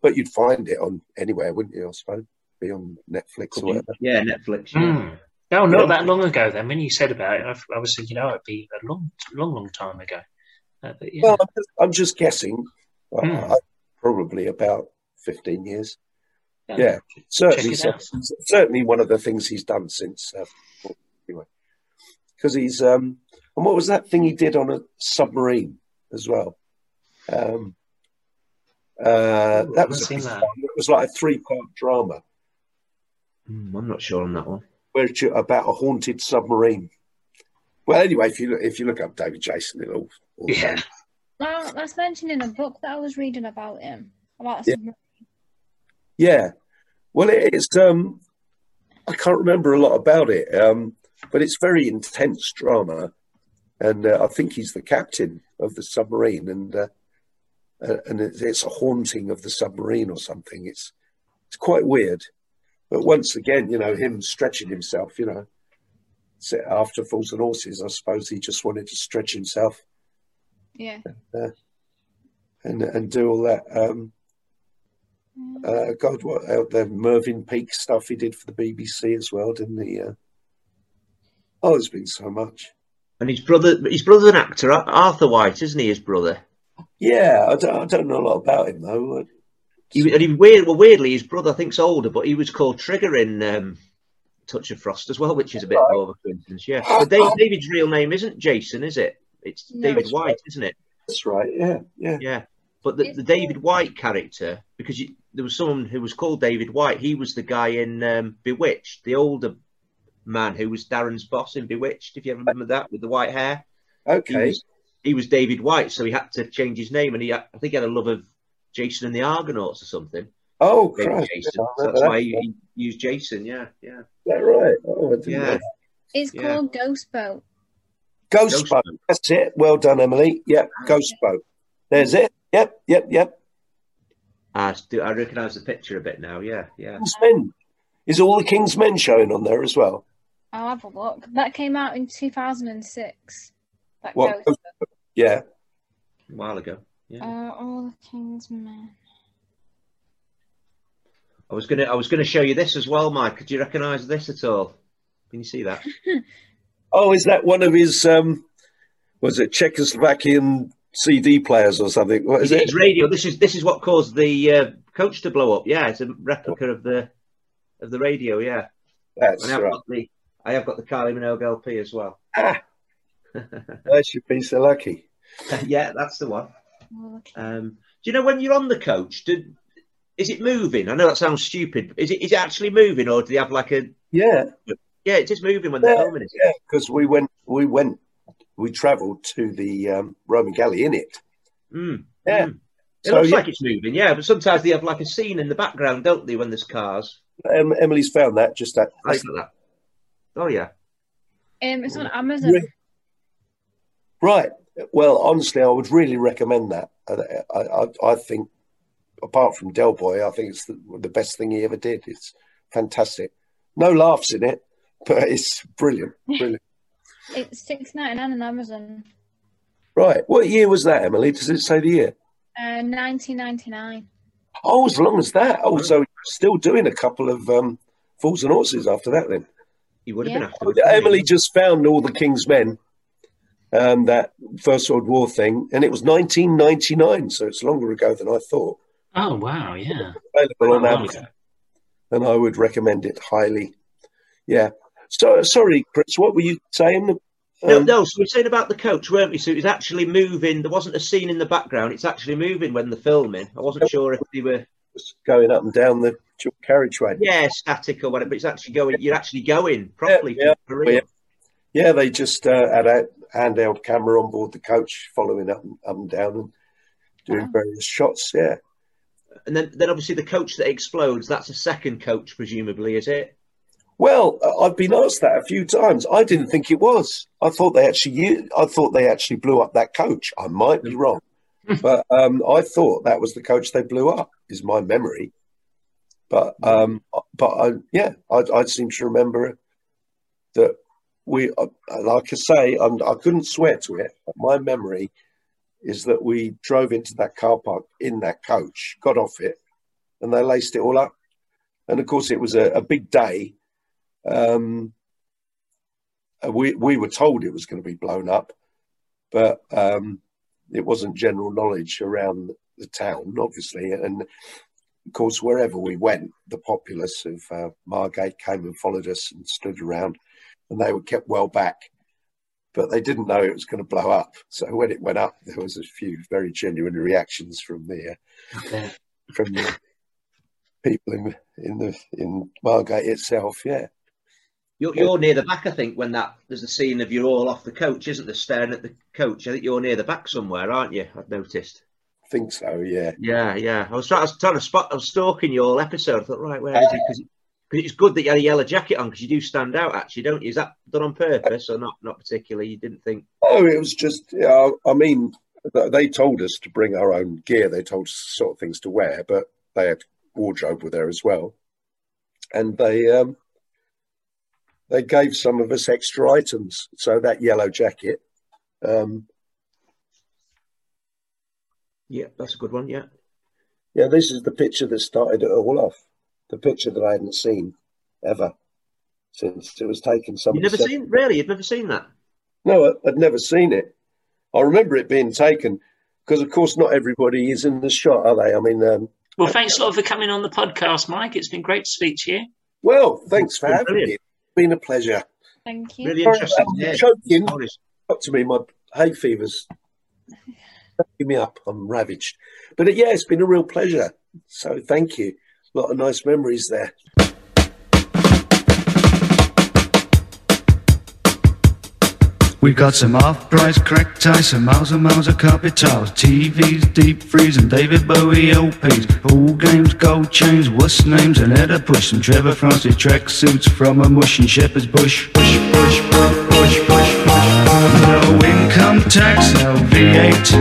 but you'd find it on anywhere, wouldn't you? I suppose be on Netflix or whatever. Yeah, Netflix. Yeah. Mm. No, not yeah. that long ago. Then, when you said about it, I, I was thinking, oh, it'd be a long, long, long time ago. Uh, yeah. Well, I'm just, I'm just guessing. Mm. Uh, probably about 15 years. Yeah, yeah certainly, certainly one of the things he's done since. Uh, anyway, because he's um, and what was that thing he did on a submarine as well? Um, uh, that was a, that. it was like a three part drama. Mm, I'm not sure on that one. Where it's about a haunted submarine. Well, anyway, if you look, if you look up David Jason, it'll all yeah. Well, that's mentioned in a book that I was reading about him. About yeah. yeah. Well, it's um, I can't remember a lot about it, um, but it's very intense drama, and uh, I think he's the captain of the submarine, and uh, uh, and it's a haunting of the submarine or something. It's it's quite weird, but once again, you know, him stretching himself, you know, after Fools and Horses, I suppose he just wanted to stretch himself yeah. Uh, and and do all that. Um, mm. uh, God, what uh, the Mervyn Peake stuff he did for the BBC as well, didn't he? Uh, oh, there's been so much. And his brother, his brother's an actor, Arthur White, isn't he? His brother. Yeah, I don't, I don't know a lot about him though. He, and he, weird, well, weirdly, his brother I think's older, but he was called Trigger in um, touch of frost as well, which is a bit more of a coincidence. Yeah, but Dave, David's real name isn't Jason, is it? It's no, David White, right. isn't it? That's right. Yeah, yeah, yeah. But the, the David White character, because you, there was someone who was called David White. He was the guy in um, Bewitched, the older man who was Darrin's boss in Bewitched. If you ever remember that, with the white hair. Okay. He was, he was David White, so he had to change his name, and he I think he had a love of Jason and the Argonauts or something. Oh, Christ. Jason. So that's that. why he, he, used Jason. Yeah, yeah. Is that right? Oh, yeah. It's yeah. called Ghost Boat. Ghost, Ghost boat. boat. That's it. Well done, Emily. Yep, Ghost Boat. There's it. Yep, yep, yep. I, do I recognise the picture a bit now. Yeah, yeah. King's Men. Is all the King's Men showing on there as well? I'll have a look. That came out in 2006. That what? Ghost yeah. A while ago. Yeah. Uh, all the King's Men. I was gonna I was gonna show you this as well, Mike. Could you recognise this at all? Can you see that? oh, is that one of his um was it Czechoslovakian CD players or something? What is it? It's radio. This is this is what caused the uh, coach to blow up. Yeah, it's a replica of the of the radio. Yeah, that's I have right. Got the, I have got the Kylie Minogue LP as well. Ah, that's your piece so lucky. yeah, that's the one. Um, do you know when you're on the coach? Did is it moving? I know that sounds stupid. Is it is it actually moving, or do they have like a? Yeah, yeah, it is just moving when they're filming it. Yeah, because we went we went we travelled to the um, Roman galley in it. Mm. Yeah. Mm. It so, looks yeah. like it's moving, yeah, but sometimes they have like a scene in the background, don't they, when there's cars? Um, Emily's found that, just that. I that. Oh, yeah. Um, it's on Amazon. Right. Well, honestly, I would really recommend that. I, I, I think, apart from Del Boy, I think it's the, the best thing he ever did. It's fantastic. No laughs in it, but it's brilliant. Brilliant. It's six ninety nine on Amazon. Right. What year was that, Emily? Does it say the year? Uh, nineteen ninety nine. Oh, as long as that. Oh, so still doing a couple of um, Fools and Horses after that, then. You would have yeah. been after. Emily just found all the King's Men, um, that First World War thing, and it was 1999, so it's longer ago than I thought. Oh wow, yeah. Available on Amazon, and I would recommend it highly. Yeah, so sorry, Chris, what were you saying? Um, no, no. So we are saying about the coach, weren't we? So it was actually moving. There wasn't a scene in the background. It's actually moving when they're filming. I wasn't sure if they were just going up and down the carriageway. Yeah, static or whatever. But it's actually going. You're actually going properly. Yeah, yeah, yeah. they just uh, had a handheld camera on board the coach, following up and, up and down and doing various shots. Yeah. And then, then obviously the coach that explodes. That's a second coach, presumably, is it? Well, I've been asked that a few times. I didn't think it was. I thought they actually, I thought they actually blew up that coach. I might be wrong, but um, I thought that was the coach they blew up. Is my memory. But um, but I, yeah, I, I seem to remember that we, uh, like I say, I'm, I could not swear to it. But my memory is that we drove into that car park in that coach, got off it, and they laced it all up. And of course, it was a, a big day um, we we were told it was going to be blown up, but um, it wasn't general knowledge around the town, obviously. And of course, wherever we went, the populace of uh, Margate came and followed us and stood around, and they were kept well back. But they didn't know it was going to blow up. So when it went up, there was a few very genuine reactions from the uh, from the people in in the in Margate itself. Yeah. You're, you're near the back, I think, when that there's a scene of you all off the coach, isn't there? Staring at the coach. I think you're near the back somewhere, aren't you? I've noticed. I think so. Yeah. Yeah, yeah. I was trying, I was trying to spot. I was stalking your episode. I thought, right, where is it? Because it's good that you had a yellow jacket on because you do stand out, actually, don't you? Is that done on purpose or not? Not particularly. You didn't think? Oh, it was just. Yeah, I mean, they told us to bring our own gear. They told us sort of things to wear, but they had wardrobe with there as well, and they um, they gave some of us extra items. So that yellow jacket. Um, yeah, that's a good one. Yeah. Yeah, this is the picture that started it all off. The picture that I hadn't seen ever since it was taken. You've never seen really? You've never seen that? No, I'd never seen it. I remember it being taken because, of course, not everybody is in the shot, are they? I mean, um, well, thanks a lot for coming on the podcast, Mike. It's been great to speak to you. Well, thanks for having brilliant. me. It's been a pleasure. Thank you. Really interesting. I'm yeah. choking. Stories. Up to me, my hay fever's backing me up. I'm ravaged. But uh, yeah, it's been a real pleasure. So thank you. A lot of nice memories there. We've got some off-price crack ties, some miles and miles of carpet tiles, TVs, deep freeze, and David Bowie LPs. All games, gold chains, what's names, and header push. Some Trevor Francis track suits from a mush in Shepherd's Bush. Push, push, push, push, push, push. No no tax, no VAT,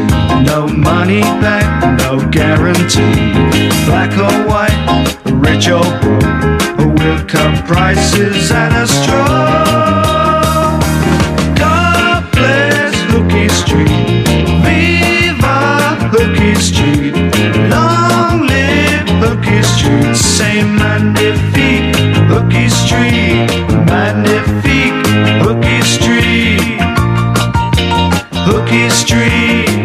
no money back, no guarantee. Black or white, rich or poor, we'll cut prices at a straw. God bless Street, viva Hookie Street, long live Hookie Street, say magnifique Hookie Street, magnifique Hookie Street history.